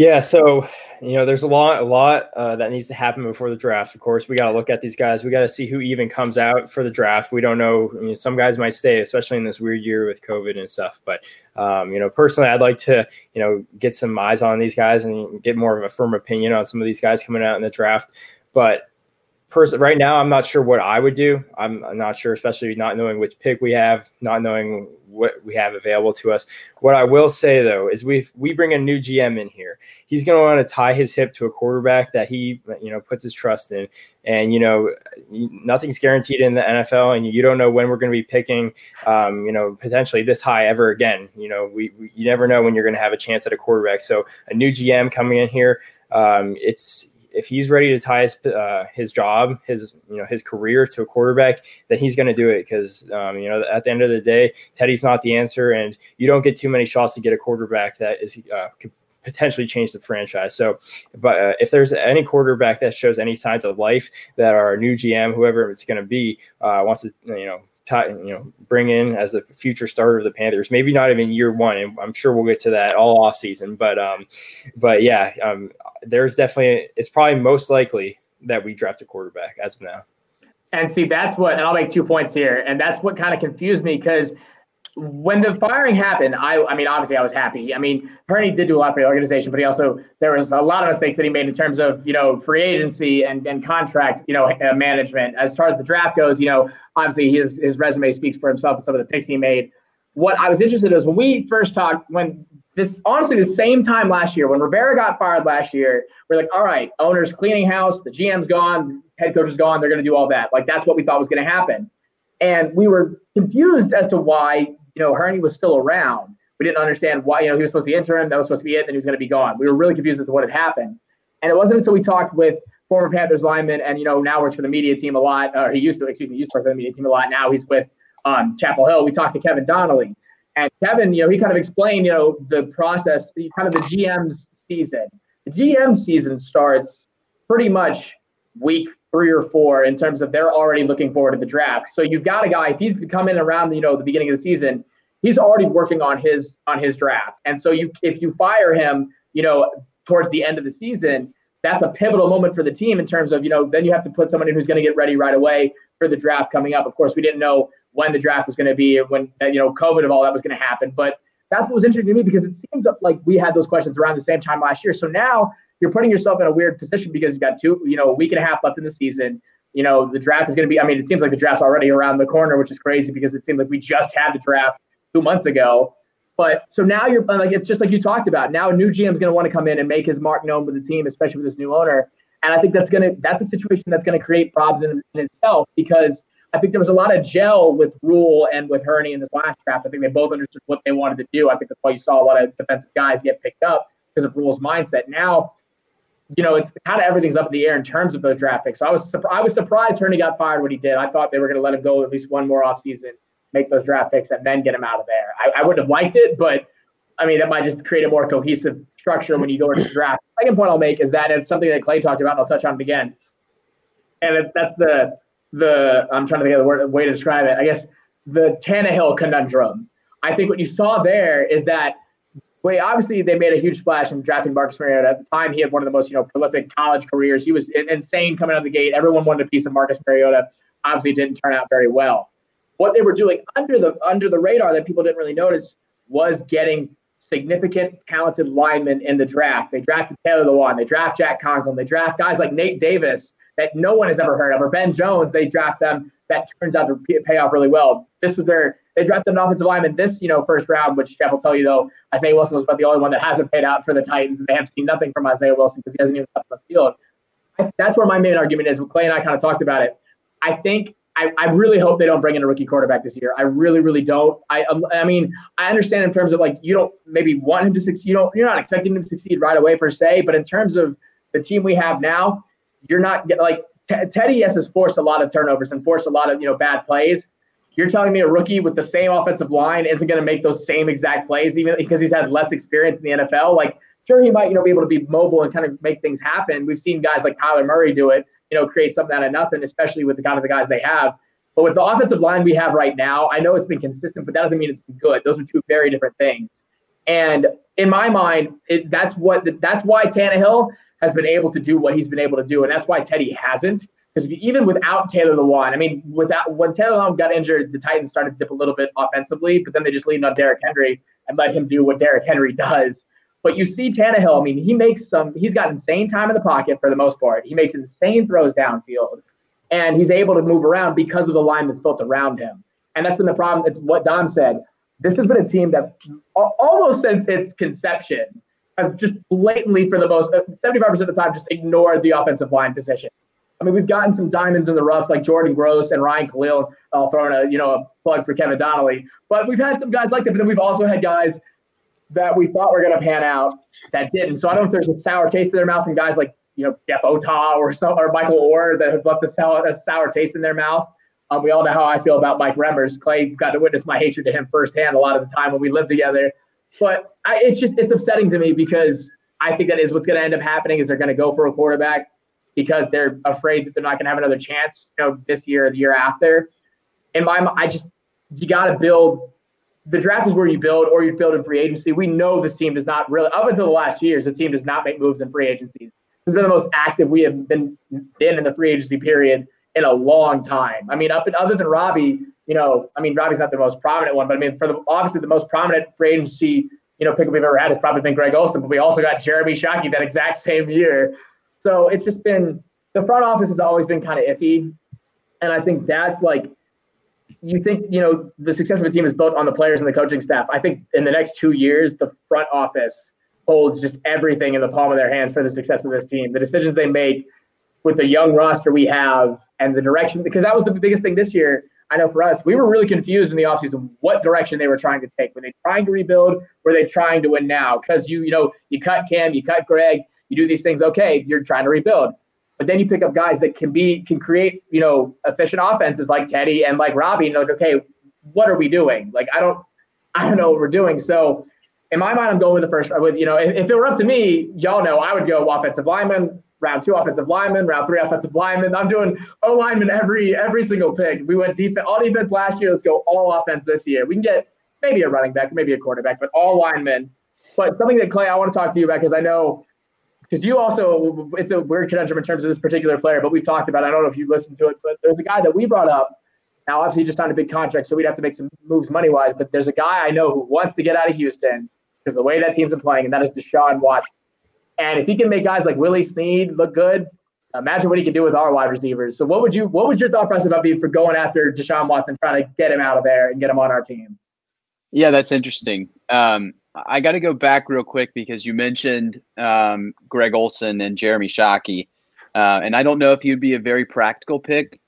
Yeah, so you know, there's a lot, a lot uh, that needs to happen before the draft. Of course, we got to look at these guys. We got to see who even comes out for the draft. We don't know. I mean, some guys might stay, especially in this weird year with COVID and stuff. But um, you know, personally, I'd like to you know get some eyes on these guys and get more of a firm opinion on some of these guys coming out in the draft. But person right now i'm not sure what i would do I'm, I'm, not sure especially not knowing which pick we have not knowing what we have available to us. What i will say though is we we bring a new gm in here. He's going to want to tie his hip to a quarterback that he you know puts his trust in. And you know nothing's guaranteed in the nfl and you don't know when we're going to be picking um, you know potentially this high ever again. You know we, we you never know when you're going to have a chance at a quarterback. So a new gm coming in here um, it's if he's ready to tie his uh, his job, his you know his career to a quarterback, then he's going to do it because um, you know at the end of the day, Teddy's not the answer, and you don't get too many shots to get a quarterback that is uh, could potentially change the franchise. So, but uh, if there's any quarterback that shows any signs of life that our new GM, whoever it's going to be, uh, wants to you know you know, bring in as the future starter of the Panthers. Maybe not even year one, and I'm sure we'll get to that all off season. But um, but yeah, um, there's definitely it's probably most likely that we draft a quarterback as of now. And see, that's what, and I'll make two points here, and that's what kind of confused me because when the firing happened, I I mean, obviously I was happy. I mean, Hurney did do a lot for the organization, but he also there was a lot of mistakes that he made in terms of you know free agency and, and contract you know uh, management. As far as the draft goes, you know, obviously his his resume speaks for himself and some of the picks he made. What I was interested in is when we first talked when this honestly the same time last year when Rivera got fired last year, we're like, all right, owners cleaning house, the GM's gone, head coach is gone, they're going to do all that. Like that's what we thought was going to happen. And we were confused as to why you know, Hurney was still around. We didn't understand why, you know, he was supposed to be interim, that was supposed to be it, then he was going to be gone. We were really confused as to what had happened. And it wasn't until we talked with former Panthers lineman and, you know, now works for the media team a lot, or he used to, excuse me, used to work for the media team a lot. Now he's with um, Chapel Hill. We talked to Kevin Donnalley. And Kevin, you know, he kind of explained, you know, the process, the, kind of the GM's season. The GM season starts pretty much week three or four in terms of they're already looking forward to the draft. So you've got a guy if he's coming around you know the beginning of the season, he's already working on his on his draft. And so you if you fire him, you know, towards the end of the season, that's a pivotal moment for the team in terms of you know then you have to put someone in who's going to get ready right away for the draft coming up. Of course, we didn't know when the draft was going to be, when you know COVID and all that was going to happen, but that's what was interesting to me because it seems like we had those questions around the same time last year. So now you're putting yourself in a weird position because you've got two, you know, a week and a half left in the season. You know, the draft is going to be, I mean, it seems like the draft's already around the corner, which is crazy because it seemed like we just had the draft two months ago. But so now you're like, it's just like you talked about. Now a new GM is going to want to come in and make his mark known with the team, especially with this new owner. And I think that's going to, that's a situation that's going to create problems in, in itself because I think there was a lot of gel with Rhule and with Hurney in this last draft. I think they both understood what they wanted to do. I think that's why you saw a lot of defensive guys get picked up because of Rhule's mindset. Now you know, it's kind of everything's up in the air in terms of those draft picks. So I was I was surprised Hurney got fired when he did. I thought they were going to let him go at least one more offseason, make those draft picks, and then get him out of there. I, I wouldn't have liked it, but I mean, that might just create a more cohesive structure when you go into the draft. Second point I'll make is that it's something that Clay talked about, and I'll touch on it again. And it, that's the the I'm trying to think of the word way to describe it. I guess the Tannehill conundrum. I think what you saw there is that well, obviously they made a huge splash in drafting Marcus Mariota. At the time, he had one of the most you know prolific college careers. He was insane coming out of the gate. Everyone wanted a piece of Marcus Mariota. Obviously, didn't turn out very well. What they were doing under the under the radar that people didn't really notice was getting significant talented linemen in the draft. They drafted Taylor Lewan. They draft Jack Conklin. They draft guys like Nate Davis that no one has ever heard of, or Ben Jones. They draft them. That turns out to pay off really well. This was their they drafted an offensive lineman this, you know, first round, which Jeff will tell you though, Isaiah Wilson was about the only one that hasn't paid out for the Titans, and they have seen nothing from Isaiah Wilson because he hasn't even on the field. I, that's where my main argument is. Clay and I kind of talked about it. I think I, I, really hope they don't bring in a rookie quarterback this year. I really, really don't. I, um, I mean, I understand in terms of like you don't maybe want him to succeed. You don't, you're not expecting him to succeed right away per se, but in terms of the team we have now, you're not like T- Teddy. Yes, has forced a lot of turnovers and forced a lot of you know bad plays. You're telling me a rookie with the same offensive line isn't going to make those same exact plays, even because he's had less experience in the NFL? Like, sure, he might, you know, be able to be mobile and kind of make things happen. We've seen guys like Kyler Murray do it, you know, create something out of nothing, especially with the kind of the guys they have. But with the offensive line we have right now, I know it's been consistent, but that doesn't mean it's been good. Those are two very different things. And in my mind, it, that's what the, that's why Tannehill has been able to do what he's been able to do, and that's why Teddy hasn't. Because even without Taylor Lewan, I mean, without when Taylor Lewan got injured, the Titans started to dip a little bit offensively, but then they just leaned on Derrick Henry and let him do what Derrick Henry does. But you see Tannehill, I mean, he makes some, he's got insane time in the pocket for the most part. He makes insane throws downfield, and he's able to move around because of the line that's built around him. And that's been the problem. It's what Dom said. This has been a team that almost since its conception has just blatantly, for the most uh, 75% of the time, just ignored the offensive line position. I mean, we've gotten some diamonds in the roughs like Jordan Gross and Ryan Kalil. I'll throw in a you know a plug for Kevin Donnalley, but we've had some guys like that. But then we've also had guys that we thought were going to pan out that didn't. So I don't know if there's a sour taste in their mouth from guys like you know Jeff Otah or some, or Michael Oher that have left a sour, a sour taste in their mouth. Um, we all know how I feel about Mike Remmers. Clay got to witness my hatred to him firsthand a lot of the time when we lived together. But I, it's just it's upsetting to me because I think that is what's going to end up happening is they're going to go for a quarterback because they're afraid that they're not going to have another chance, you know, this year or the year after. In my, I just you got to build the draft is where you build or you build in free agency. We know this team does not really, up until the last years, the team does not make moves in free agencies. It's been the most active we have been been in the free agency period in a long time. I mean, up and other than Robbie, you know, I mean, Robbie's not the most prominent one, but I mean, for the obviously the most prominent free agency, you know, pick we've ever had has probably been Greg Olsen, but we also got Jeremy Shockey that exact same year. So it's just been the front office has always been kind of iffy, and I think that's like you think you know the success of a team is built on the players and the coaching staff. I think in the next two years, the front office holds just everything in the palm of their hands for the success of this team. The decisions they make with the young roster we have and the direction, because that was the biggest thing this year. I know for us, we were really confused in the offseason what direction they were trying to take. Were they trying to rebuild? Were they trying to win now? Because you, you know, you cut Cam, you cut Greg, you do these things. Okay, you're trying to rebuild. But then you pick up guys that can be can create, you know, efficient offenses like Teddy and like Robbie, and like, okay, what are we doing? Like I don't I don't know what we're doing. So in my mind, I'm going with the first with, you know, if, if it were up to me, y'all know I would go offensive lineman, round two offensive lineman, round three offensive lineman. I'm doing O lineman every every single pick. We went defense all defense last year. Let's go all offense this year. We can get maybe a running back, maybe a quarterback, but all linemen. But something that Clay, I want to talk to you about because I know because you also it's a weird conundrum in terms of this particular player, but we've talked about. It. I don't know if you listened to it, but there's a guy that we brought up. Now, obviously, just on a big contract, so we'd have to make some moves money wise. But there's a guy I know who wants to get out of Houston because the way that team's been playing, and that is Deshaun Watson. And if he can make guys like Willie Snead look good, imagine what he can do with our wide receivers. So, what would you what would your thought process about be for going after Deshaun Watson, trying to get him out of there and get him on our team? Yeah, that's interesting. Um, I got to go back real quick because you mentioned um, Greg Olsen and Jeremy Shockey. Uh, and I don't know if he'd be a very practical pick,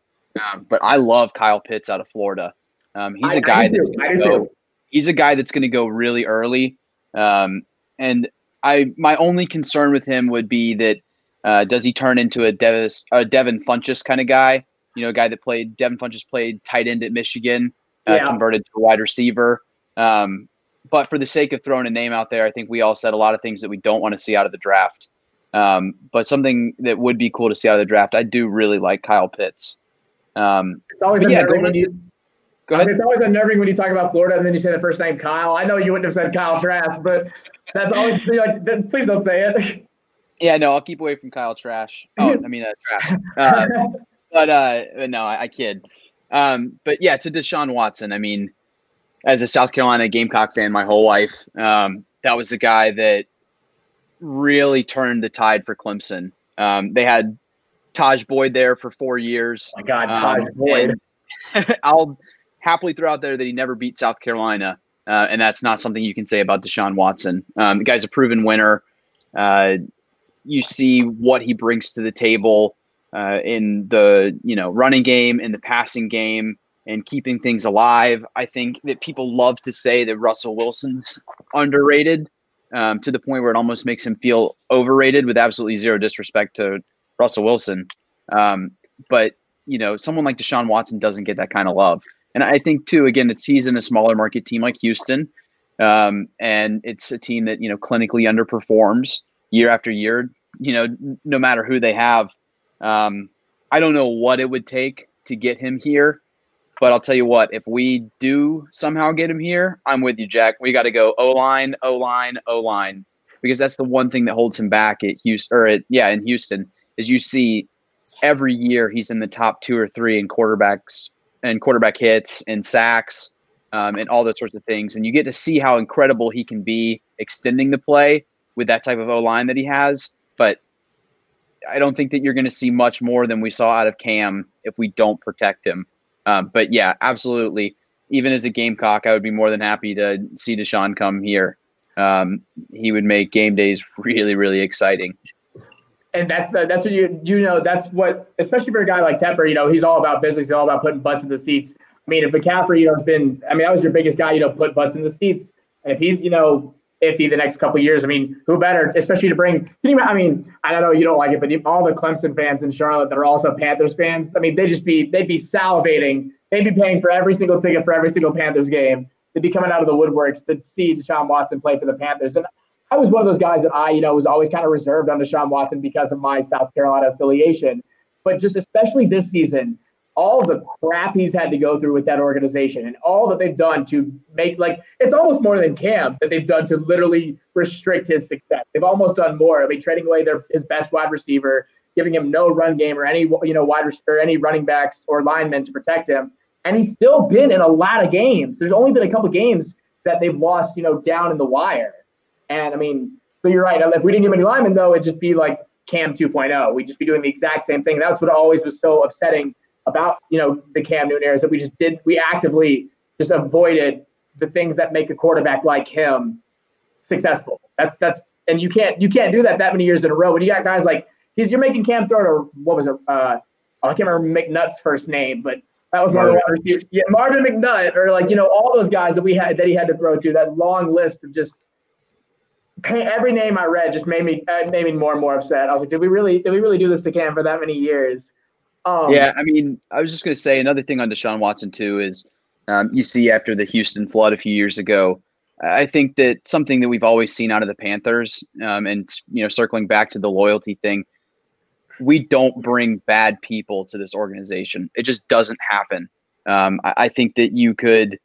um, but I love Kyle Pitts out of Florida. Um, he's I, a guy that's go, he's a guy that's going to go really early. Um, and I my only concern with him would be that uh, does he turn into a, Devis, a Devin Funchess kind of guy? You know, a guy that played Devin Funchess played tight end at Michigan, uh, yeah. converted to a wide receiver. Um, but for the sake of throwing a name out there, I think we all said a lot of things that we don't want to see out of the draft. Um, but something that would be cool to see out of the draft, I do really like Kyle Pitts. Um, it's always yeah, unnerving when you. Go ahead. It's always unnerving when you talk about Florida and then you say the first name Kyle. I know you wouldn't have said Kyle Trask, but that's always like. Please don't say it. Yeah, no, I'll keep away from Kyle Trash. Oh, I mean uh, Trash. Uh, but uh, no, I, I kid. Um, but yeah, to Deshaun Watson. I mean, as a South Carolina Gamecock fan my whole life. Um, that was the guy that really turned the tide for Clemson. Um, they had Tajh Boyd there for four years. Oh my God, um, Boyd. I'll happily throw out there that he never beat South Carolina, uh, and that's not something you can say about Deshaun Watson. Um, the guy's a proven winner. Uh, you see what he brings to the table uh, in the you know running game, in the passing game and keeping things alive. I think that people love to say that Russell Wilson's underrated um, to the point where it almost makes him feel overrated with absolutely zero disrespect to Russell Wilson. Um, but, you know, someone like Deshaun Watson doesn't get that kind of love. And I think, too, again, it's he's in a smaller market team like Houston. Um, and it's a team that, you know, clinically underperforms year after year, you know, no matter who they have. Um, I don't know what it would take to get him here But I'll tell you what, if we do somehow get him here, I'm with you, Jack. We got to go O line, O line, O line, because that's the one thing that holds him back at Houston, or at, yeah, in Houston, is you see every year he's in the top two or three in quarterbacks and quarterback hits and sacks um, and all those sorts of things. And you get to see how incredible he can be extending the play with that type of O line that he has. But I don't think that you're going to see much more than we saw out of Cam if we don't protect him. Um, but yeah, absolutely. Even as a Gamecock, I would be more than happy to see Deshaun come here. Um, he would make game days really, really exciting. And that's the, that's what you you know that's what especially for a guy like Tepper, you know, he's all about business, he's all about putting butts in the seats. I mean, if McCaffrey, you know, has been, I mean, that was your biggest guy, you know, put butts in the seats. And if he's, you know, iffy the next couple years, I mean, who better, especially to bring, you, I mean, I don't know, you don't like it, but all the Clemson fans in Charlotte that are also Panthers fans, I mean, they just be, they'd be salivating. They'd be paying for every single ticket for every single Panthers game. They'd be coming out of the woodworks to see Deshaun Watson play for the Panthers. And I was one of those guys that I, you know, was always kind of reserved on Deshaun Watson because of my South Carolina affiliation. But just especially this season, all the crap he's had to go through with that organization and all that they've done to make like it's almost more than Cam that they've done to literally restrict his success. They've almost done more. I mean, trading away their his best wide receiver, giving him no run game or any you know wide or any running backs or linemen to protect him, and he's still been in a lot of games. There's only been a couple games that they've lost, you know, down in the wire. And I mean, so you're right. If we didn't give any linemen though, it'd just be like Cam 2.0. We'd just be doing the exact same thing. That's what always was so upsetting about you know the Cam Newton era is that we just did we actively just avoided the things that make a quarterback like him successful. That's that's and you can't you can't do that that many years in a row. When you got guys like he's you're making Cam throw to what was it? Uh, oh, I can't remember McNutt's first name, but that was Marvin. one of the Yeah, Marvin McNutt, or like you know all those guys that we had that he had to throw to. That long list of just every name I read just made me uh, made me more and more upset. I was like, did we really did we really do this to Cam for that many years? Um, yeah, I mean, I was just going to say another thing on Deshaun Watson too is um, you see after the Houston flood a few years ago. I think that something that we've always seen out of the Panthers, um, and you know, circling back to the loyalty thing, we don't bring bad people to this organization. It just doesn't happen. Um, I, I think that you could,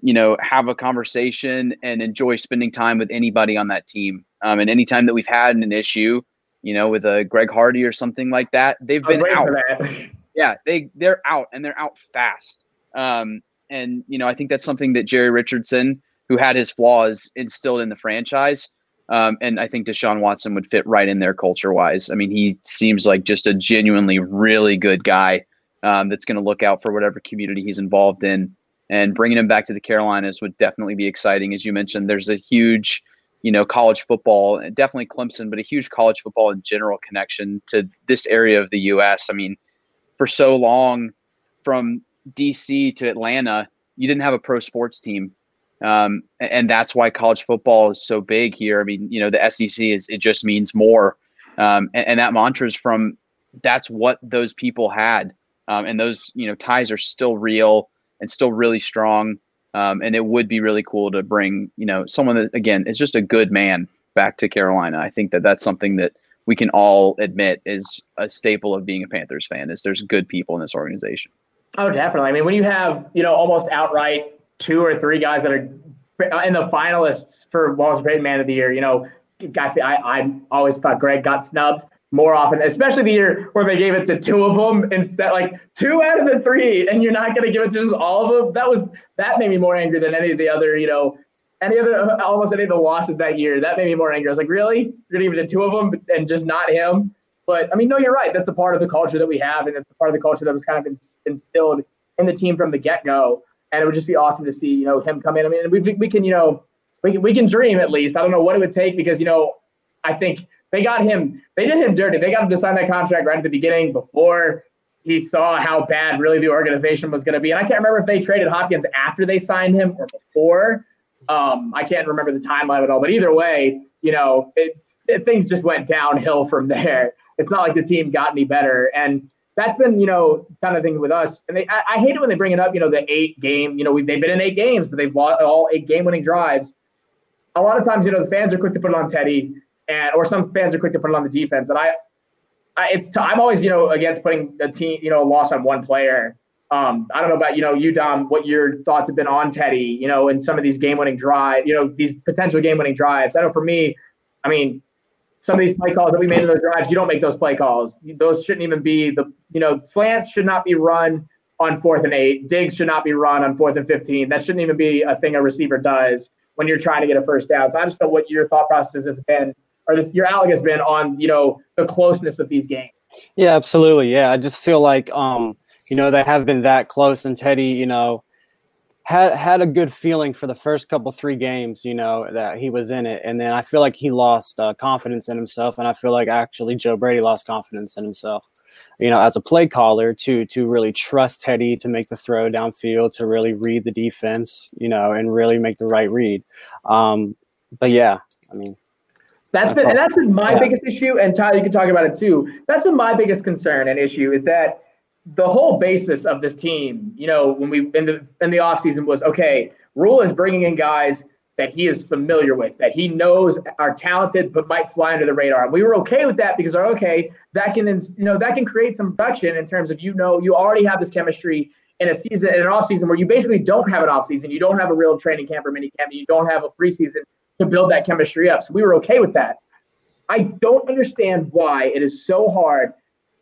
you know, have a conversation and enjoy spending time with anybody on that team. Um, and anytime that we've had an issue, you know, with a Greg Hardy or something like that. They've been out. yeah, they they're out and they're out fast. Um, and you know, I think that's something that Jerry Richardson, who had his flaws, instilled in the franchise. Um, and I think Deshaun Watson would fit right in there culture wise. I mean, he seems like just a genuinely really good guy um, that's going to look out for whatever community he's involved in. And bringing him back to the Carolinas would definitely be exciting. As you mentioned, there's a huge you know, college football, and definitely Clemson, but a huge college football in general connection to this area of the U.S. I mean, for so long, from D.C. to Atlanta, you didn't have a pro sports team, um, and that's why college football is so big here. I mean, you know, the SEC is it just means more, um, and, and, that mantra is from that's what those people had, um, and those you know ties are still real and still really strong. Um, and it would be really cool to bring, you know, someone that again is just a good man back to Carolina. I think that that's something that we can all admit is a staple of being a Panthers fan. Is there's good people in this organization. Oh, definitely. I mean, when you have you know almost outright two or three guys that are in the finalists for Walter Payton Man of the Year, you know, I, I always thought Greg got snubbed more often, especially the year where they gave it to two of them instead, like two out of the three, and you're not going to give it to just all of them. That was that made me more angry than any of the other, you know, any other almost any of the losses that year. That made me more angry. I was like, really, you're going to give it to two of them and just not him? But I mean, no, you're right. That's a part of the culture that we have, and it's a part of the culture that was kind of instilled in the team from the get go. And it would just be awesome to see, you know, him come in. I mean, we we can, you know, we can, we can dream at least. I don't know what it would take because you know, I think they got him. They did him dirty. They got him to sign that contract right at the beginning before he saw how bad really the organization was going to be. And I can't remember if they traded Hopkins after they signed him or before. Um, I can't remember the timeline at all. But either way, you know, it, it, things just went downhill from there. It's not like the team got any better. And that's been, you know, kind of thing with us. And they, I, I hate it when they bring it up, you know, the eight game, you know, we've, they've been in eight games, but they've lost all eight game winning drives. A lot of times, you know, the fans are quick to put it on Teddy and or some fans are quick to put it on the defense. And I, I it's t- I'm always you know against putting a team you know a loss on one player. Um, I don't know about you know you Dom, what your thoughts have been on Teddy, you know, and some of these game-winning drive, you know, these potential game-winning drives. I know for me, I mean, some of these play calls that we made in those drives, you don't make those play calls. Those shouldn't even be the you know slants should not be run on fourth and eight. Digs should not be run on fourth and fifteen. That shouldn't even be a thing a receiver does when you're trying to get a first down. So I just know what your thought process has been, or this your outlook has been on you know the closeness of these games. Yeah, absolutely. Yeah, I just feel like um you know, they have been that close. And Teddy, you know, had had a good feeling for the first couple three games, you know, that he was in it, and then I feel like he lost uh, confidence in himself, and I feel like actually Joe Brady lost confidence in himself, you know, as a play caller to to really trust Teddy to make the throw downfield, to really read the defense, you know, and really make the right read. Um, but yeah, I mean, that's been and that's been my yeah. biggest issue, and Tyler, you can talk about it too. That's been my biggest concern and issue is that the whole basis of this team, you know, when we in the in the offseason was okay, Rhule is bringing in guys that he is familiar with, that he knows are talented but might fly under the radar. And we were okay with that because okay, that can you know that can create some production in terms of you know you already have this chemistry in a season in an off season where you basically don't have an off season, you don't have a real training camp or mini camp, you don't have a preseason to build that chemistry up. So we were okay with that. I don't understand why it is so hard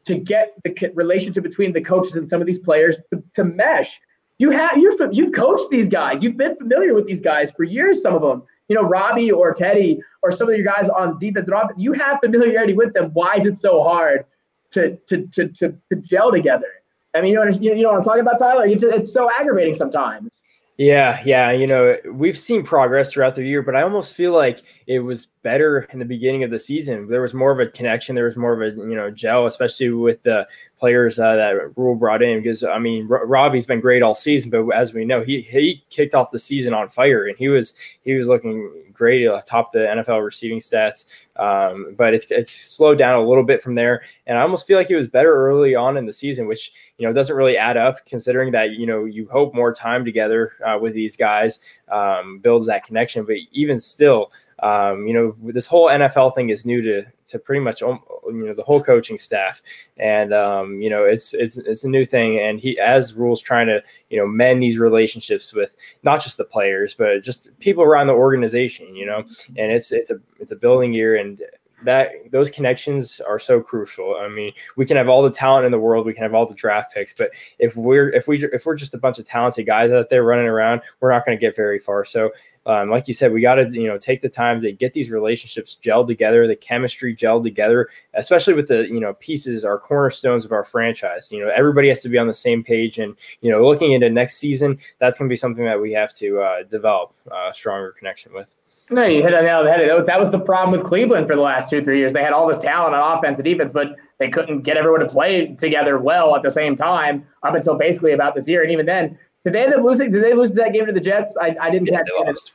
to get the relationship between the coaches and some of these players to, to mesh. You have you're you've coached these guys. You've been familiar with these guys for years. Some of them, you know, Robbie or Teddy or some of your guys on defense and offense. You have familiarity with them. Why is it so hard to to to to, to gel together? I mean, you know, you know what I'm talking about, Tyler. It's, it's so aggravating sometimes. Yeah, yeah. You know, we've seen progress throughout the year, but I almost feel like it was better in the beginning of the season. There was more of a connection. There was more of a you know gel, especially with the players uh, that Rhule brought in. Because I mean, R- Robbie's been great all season, but as we know, he he kicked off the season on fire, and he was he was looking great top the NFL receiving stats. Um, but it's it's slowed down a little bit from there, and I almost feel like he was better early on in the season, which you know doesn't really add up considering that you know you hope more time together uh, with these guys um, builds that connection. But even still um, you know, this whole NFL thing is new to to pretty much you know the whole coaching staff, and um, you know it's it's it's a new thing. And he, as rules, trying to you know mend these relationships with not just the players, but just people around the organization. You know, and it's it's a it's a building year, and that those connections are so crucial. I mean, we can have all the talent in the world, we can have all the draft picks, but if we're if we if we're just a bunch of talented guys out there running around, we're not going to get very far. So um, like you said, we got to you know take the time to get these relationships gelled together, the chemistry gelled together, especially with the you know pieces, our cornerstones of our franchise. You know, everybody has to be on the same page, and you know, looking into next season, that's going to be something that we have to uh, develop a stronger connection with. No, you hit it nail on the head. That was the problem with Cleveland for the last two, three years. They had all this talent on offense and defense, but they couldn't get everyone to play together well at the same time up until basically about this year. And even then, did they end up losing? Did they lose that game to the Jets? I, I didn't yeah, catch it.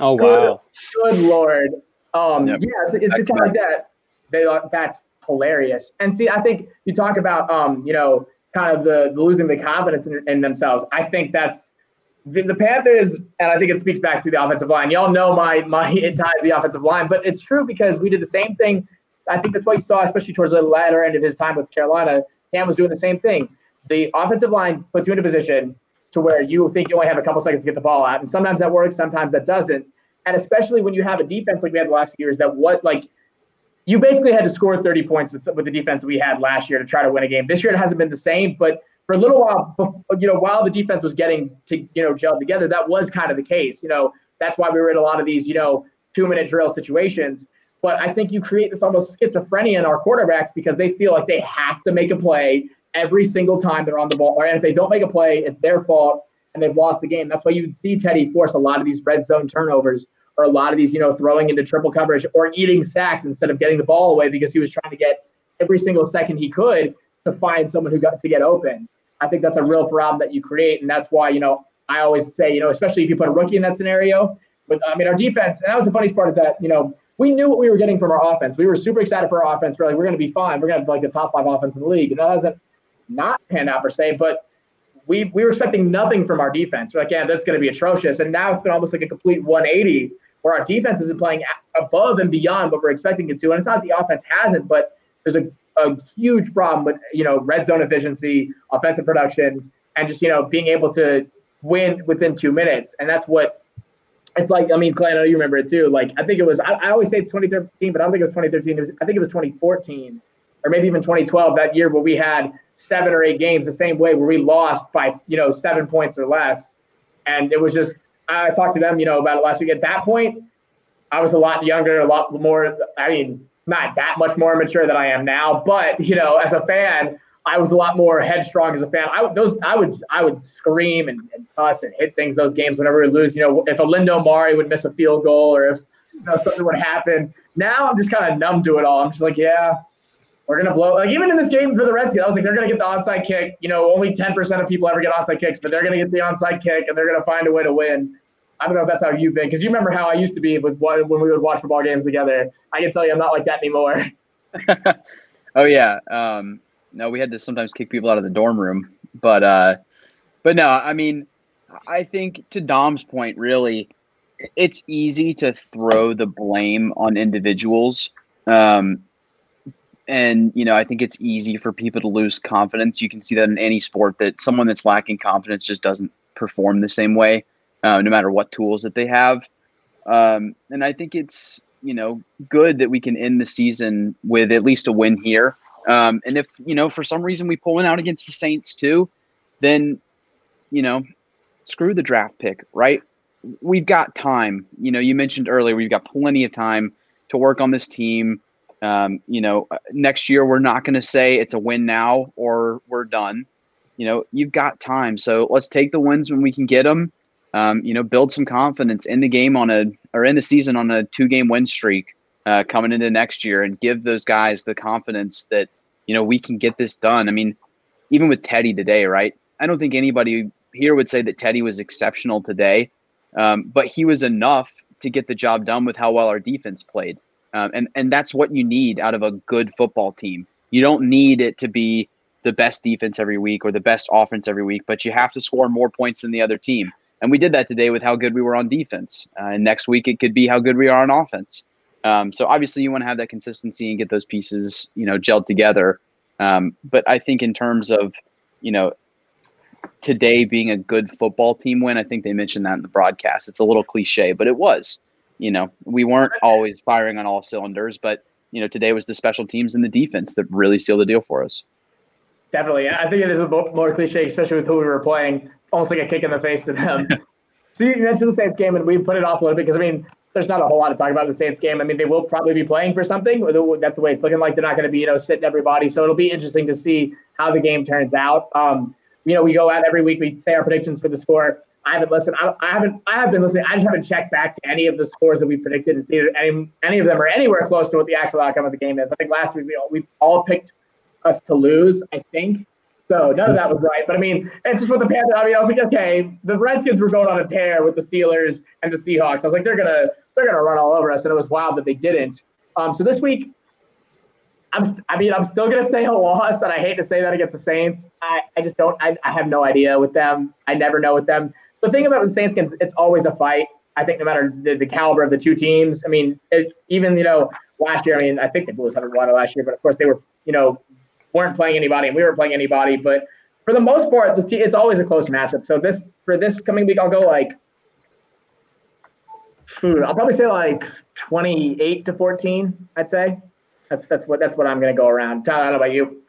Oh wow! Good, good lord. Um, yep. Yeah, so it's kind of like that. They that's hilarious. And see, I think you talk about um, you know, kind of the, the losing the confidence in, in, themselves. I think that's the, the, Panthers, and I think it speaks back to the offensive line. Y'all know my my it ties the offensive line, but it's true because we did the same thing. I think that's what you saw, especially towards the latter end of his time with Carolina. Cam was doing the same thing. The offensive line puts you in a position to where you think you only have a couple seconds to get the ball out. And sometimes that works, sometimes that doesn't. And especially when you have a defense like we had the last few years, that what like you basically had to score 30 points with, with the defense we had last year to try to win a game. This year it hasn't been the same, but for a little while, you know, while the defense was getting to you know gel together, that was kind of the case. You know, that's why we were in a lot of these you know two minute drill situations. But I think you create this almost schizophrenia in our quarterbacks because they feel like they have to make a play every single time they're on the ball. And if they don't make a play, it's their fault and they've lost the game. That's why you would see Teddy force a lot of these red zone turnovers or a lot of these, you know, throwing into triple coverage or eating sacks instead of getting the ball away because he was trying to get every single second he could to find someone who got to get open. I think that's a real problem that you create. And that's why, you know, I always say, you know, especially if you put a rookie in that scenario. But I mean, our defense, and that was the funniest part is that, you know, we knew what we were getting from our offense. We were super excited for our offense. We're like, we're going to be fine. We're going to have like the top five offense in the league. And that hasn't not panned out per se, but we we were expecting nothing from our defense. We're like, yeah, that's going to be atrocious. And now it's been almost like a complete 180 where our defense isn't playing above and beyond what we're expecting it to. And it's not the offense hasn't, but there's a a huge problem with you know red zone efficiency, offensive production, and just you know being able to win within two minutes. And that's what it's like. I mean, Clay, I know you remember it too. Like I think it was. I, I always say it's 2013, but I don't think it was 2013. It was. I think it was 2014 or maybe even 2012. That year where we had seven or eight games the same way, where we lost by you know seven points or less, and it was just. I talked to them, you know, about it last week. At that point, I was a lot younger, a lot more. I mean, not that much more mature than I am now, but you know, as a fan, I was a lot more headstrong as a fan. I those I would I would scream and, and cuss and hit things those games whenever we lose. You know, if a Lindo Mari would miss a field goal or if you know something would happen. Now I'm just kind of numb to it all. I'm just like, yeah, we're gonna blow. Like even in this game for the Redskins, I was like, they're gonna get the onside kick. You know, only 10% of people ever get onside kicks, but they're gonna get the onside kick and they're gonna find a way to win. I don't know if that's how you've been, because you remember how I used to be with when we would watch football games together. I can tell you, I'm not like that anymore. oh yeah, um, no, we had to sometimes kick people out of the dorm room, but uh, but no, I mean, I think to Dom's point, really, it's easy to throw the blame on individuals. Um, and you know, I think it's easy for people to lose confidence. You can see that in any sport that someone that's lacking confidence just doesn't perform the same way uh, no matter what tools that they have. Um, and I think it's you know good that we can end the season with at least a win here. Um, and if you know for some reason we pull one out against the Saints too, then you know screw the draft pick, right? We've got time. You know, you mentioned earlier we've got plenty of time to work on this team. Um, you know, next year we're not going to say it's a win now or we're done. You know, you've got time, so let's take the wins when we can get them um, you know, build some confidence in the game on a or in the season on a two game win streak uh, coming into next year and give those guys the confidence that, you know, we can get this done. I mean, even with Teddy today, right? I don't think anybody here would say that Teddy was exceptional today, um, but he was enough to get the job done with how well our defense played. Um, and, and that's what you need out of a good football team. You don't need it to be the best defense every week or the best offense every week, but you have to score more points than the other team. And we did that today with how good we were on defense. Uh, and next week it could be how good we are on offense. Um, so obviously you want to have that consistency and get those pieces, you know, gelled together. Um, but I think in terms of, you know, today being a good football team win, I think they mentioned that in the broadcast. It's a little cliche, but it was. You know, we weren't always firing on all cylinders, but you know, today was the special teams and the defense that really sealed the deal for us. Definitely, I think it is a bit more cliche, especially with who we were playing almost like a kick in the face to them. so you mentioned the Saints game, and we put it off a little bit because I mean, there's not a whole lot to talk about in the Saints game. I mean, they will probably be playing for something. That's the way it's looking like. They're not going to be, you know, sitting everybody. So it'll be interesting to see how the game turns out. Um, you know, we go out every week. We say our predictions for the score. I haven't listened. I, I, haven't. I have been listening. I just haven't checked back to any of the scores that we predicted and see any any of them are anywhere close to what the actual outcome of the game is. I think last week we all, we all picked us to lose. I think. So none of that was right. But I mean, it's just what the Panthers. I mean, I was like, okay, the Redskins were going on a tear with the Steelers and the Seahawks. I was like, they're gonna they're gonna run all over us, and it was wild that they didn't. Um, so this week, I'm I mean, I'm still gonna say a loss, and I hate to say that against the Saints. I, I just don't. I, I have no idea with them. I never know with them. The thing about the Saints games, it's always a fight. I think no matter the, the caliber of the two teams. I mean, it, even you know last year. I mean, I think they blew us out of last year, but of course they were you know weren't playing anybody and we weren't playing anybody. But for the most part, this it's always a close matchup. So this for this coming week, I'll go like, food. I'll probably say like twenty-eight to fourteen. I'd say that's that's what that's what I'm gonna go around. Tyler, I don't know about you.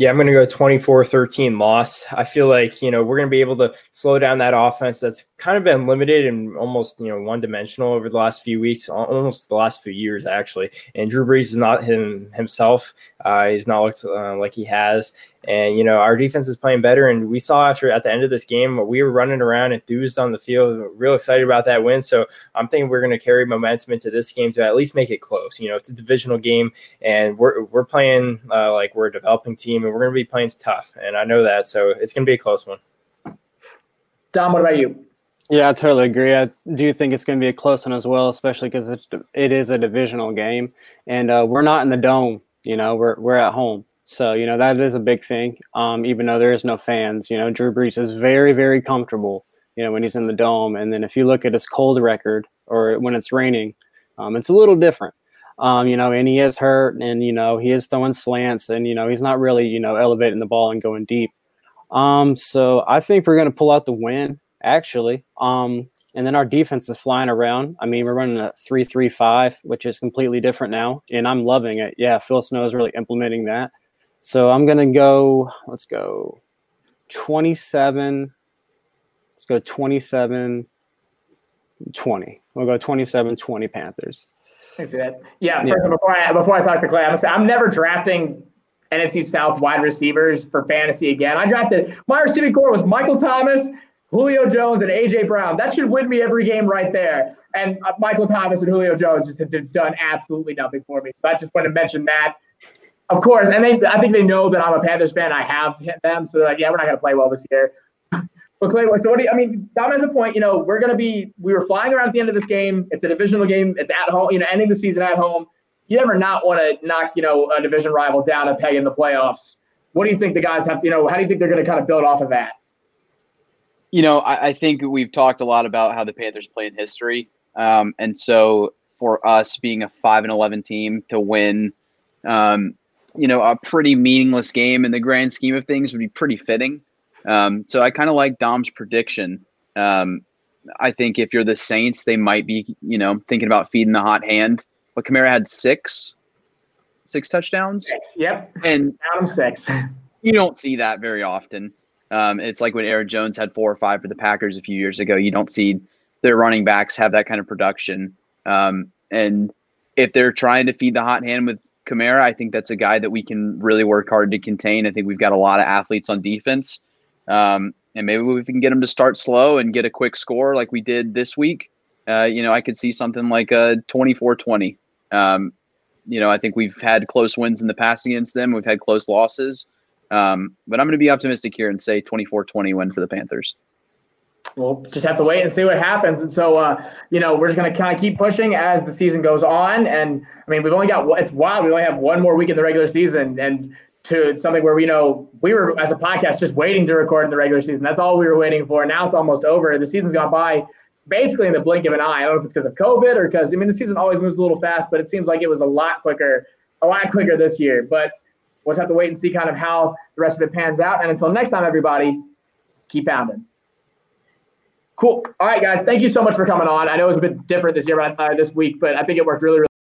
Yeah, I'm going to go 24 13 loss. I feel like, you know, we're going to be able to slow down that offense that's kind of been limited and almost, you know, one dimensional over the last few weeks, almost the last few years, actually. And Drew Brees is not him himself. Uh, he's not looked uh, like he has. And, you know, our defense is playing better. And we saw after at the end of this game, we were running around enthused on the field, real excited about that win. So I'm thinking we're going to carry momentum into this game to at least make it close. You know, it's a divisional game and we're, we're playing uh, like we're a developing team and we're going to be playing tough. And I know that. So it's going to be a close one. Dom, what about you? Yeah, I totally agree. I do think it's going to be a close one as well, especially because it, it is a divisional game, and uh, we're not in the dome. You know, we're we're at home, so, you know, that is a big thing. Um, even though there is no fans, you know, Drew Brees is very, very comfortable, you know, when he's in the dome. And then if you look at his cold record or when it's raining, um, it's a little different. Um, you know, and he is hurt, and you know he is throwing slants, and you know he's not really you know elevating the ball and going deep. Um, so I think we're going to pull out the win actually. Um, and then our defense is flying around. I mean, we're running a three-three-five, which is completely different now, and I'm loving it. Yeah, Phil Snow is really implementing that. So I'm gonna go. Let's go, twenty-seven. Let's go 27 20. We'll go 27 20 Panthers. I see that. Yeah, yeah. before I before I talk to Clay, I'm, say, I'm never drafting NFC South wide receivers for fantasy again. I drafted my receiving corps was Michael Thomas, Julio Jones, and AJ Brown. That should win me every game right there. And uh, Michael Thomas and Julio Jones just have done absolutely nothing for me. So I just want to mention that. Of course, and they, I think they know that I'm a Panthers fan. I have them, so they're like, yeah, we're not going to play well this year. But Clay, so what do you, I mean, Dom has a point. You know, we're going to be, we were flying around at the end of this game. It's a divisional game. It's at home, you know, ending the season at home. You never not want to knock, you know, a division rival down a peg in the playoffs. What do you think the guys have to, you know, how do you think they're going to kind of build off of that? You know, I, I think we've talked a lot about how the Panthers play in history. Um, and so for us being a 5 and 11 team to win, um, you know, a pretty meaningless game in the grand scheme of things would be pretty fitting. Um, so I kind of like Dom's prediction. Um, I think if you're the Saints, they might be, you know, thinking about feeding the hot hand. But Kamara had six, six touchdowns. Six, yep. And Adam six. You don't see that very often. Um, it's like when Aaron Jones had four or five for the Packers a few years ago. You don't see their running backs have that kind of production. Um, and if they're trying to feed the hot hand with Kamara, I think that's a guy that we can really work hard to contain. I think we've got a lot of athletes on defense. Um, and maybe we can get them to start slow and get a quick score like we did this week. Uh, you know, I could see something like a 24 20. Um, you know, I think we've had close wins in the past against them. We've had close losses. Um, but I'm going to be optimistic here and say 24 20 win for the Panthers. We'll just have to wait and see what happens. And so, uh, you know, we're just going to kind of keep pushing as the season goes on. And I mean, we've only got, it's wild. We only have one more week in the regular season. And to something where we know we were as a podcast just waiting to record in the regular season. That's all we were waiting for. Now it's almost over. The season's gone by basically in the blink of an eye. I don't know if it's because of COVID or because I mean the season always moves a little fast, but it seems like it was a lot quicker, a lot quicker this year. But we'll just have to wait and see kind of how the rest of it pans out. And until next time, everybody, keep pounding. Cool. All right, guys. Thank you so much for coming on. I know it was a bit different this year, but uh, this week, but I think it worked really, really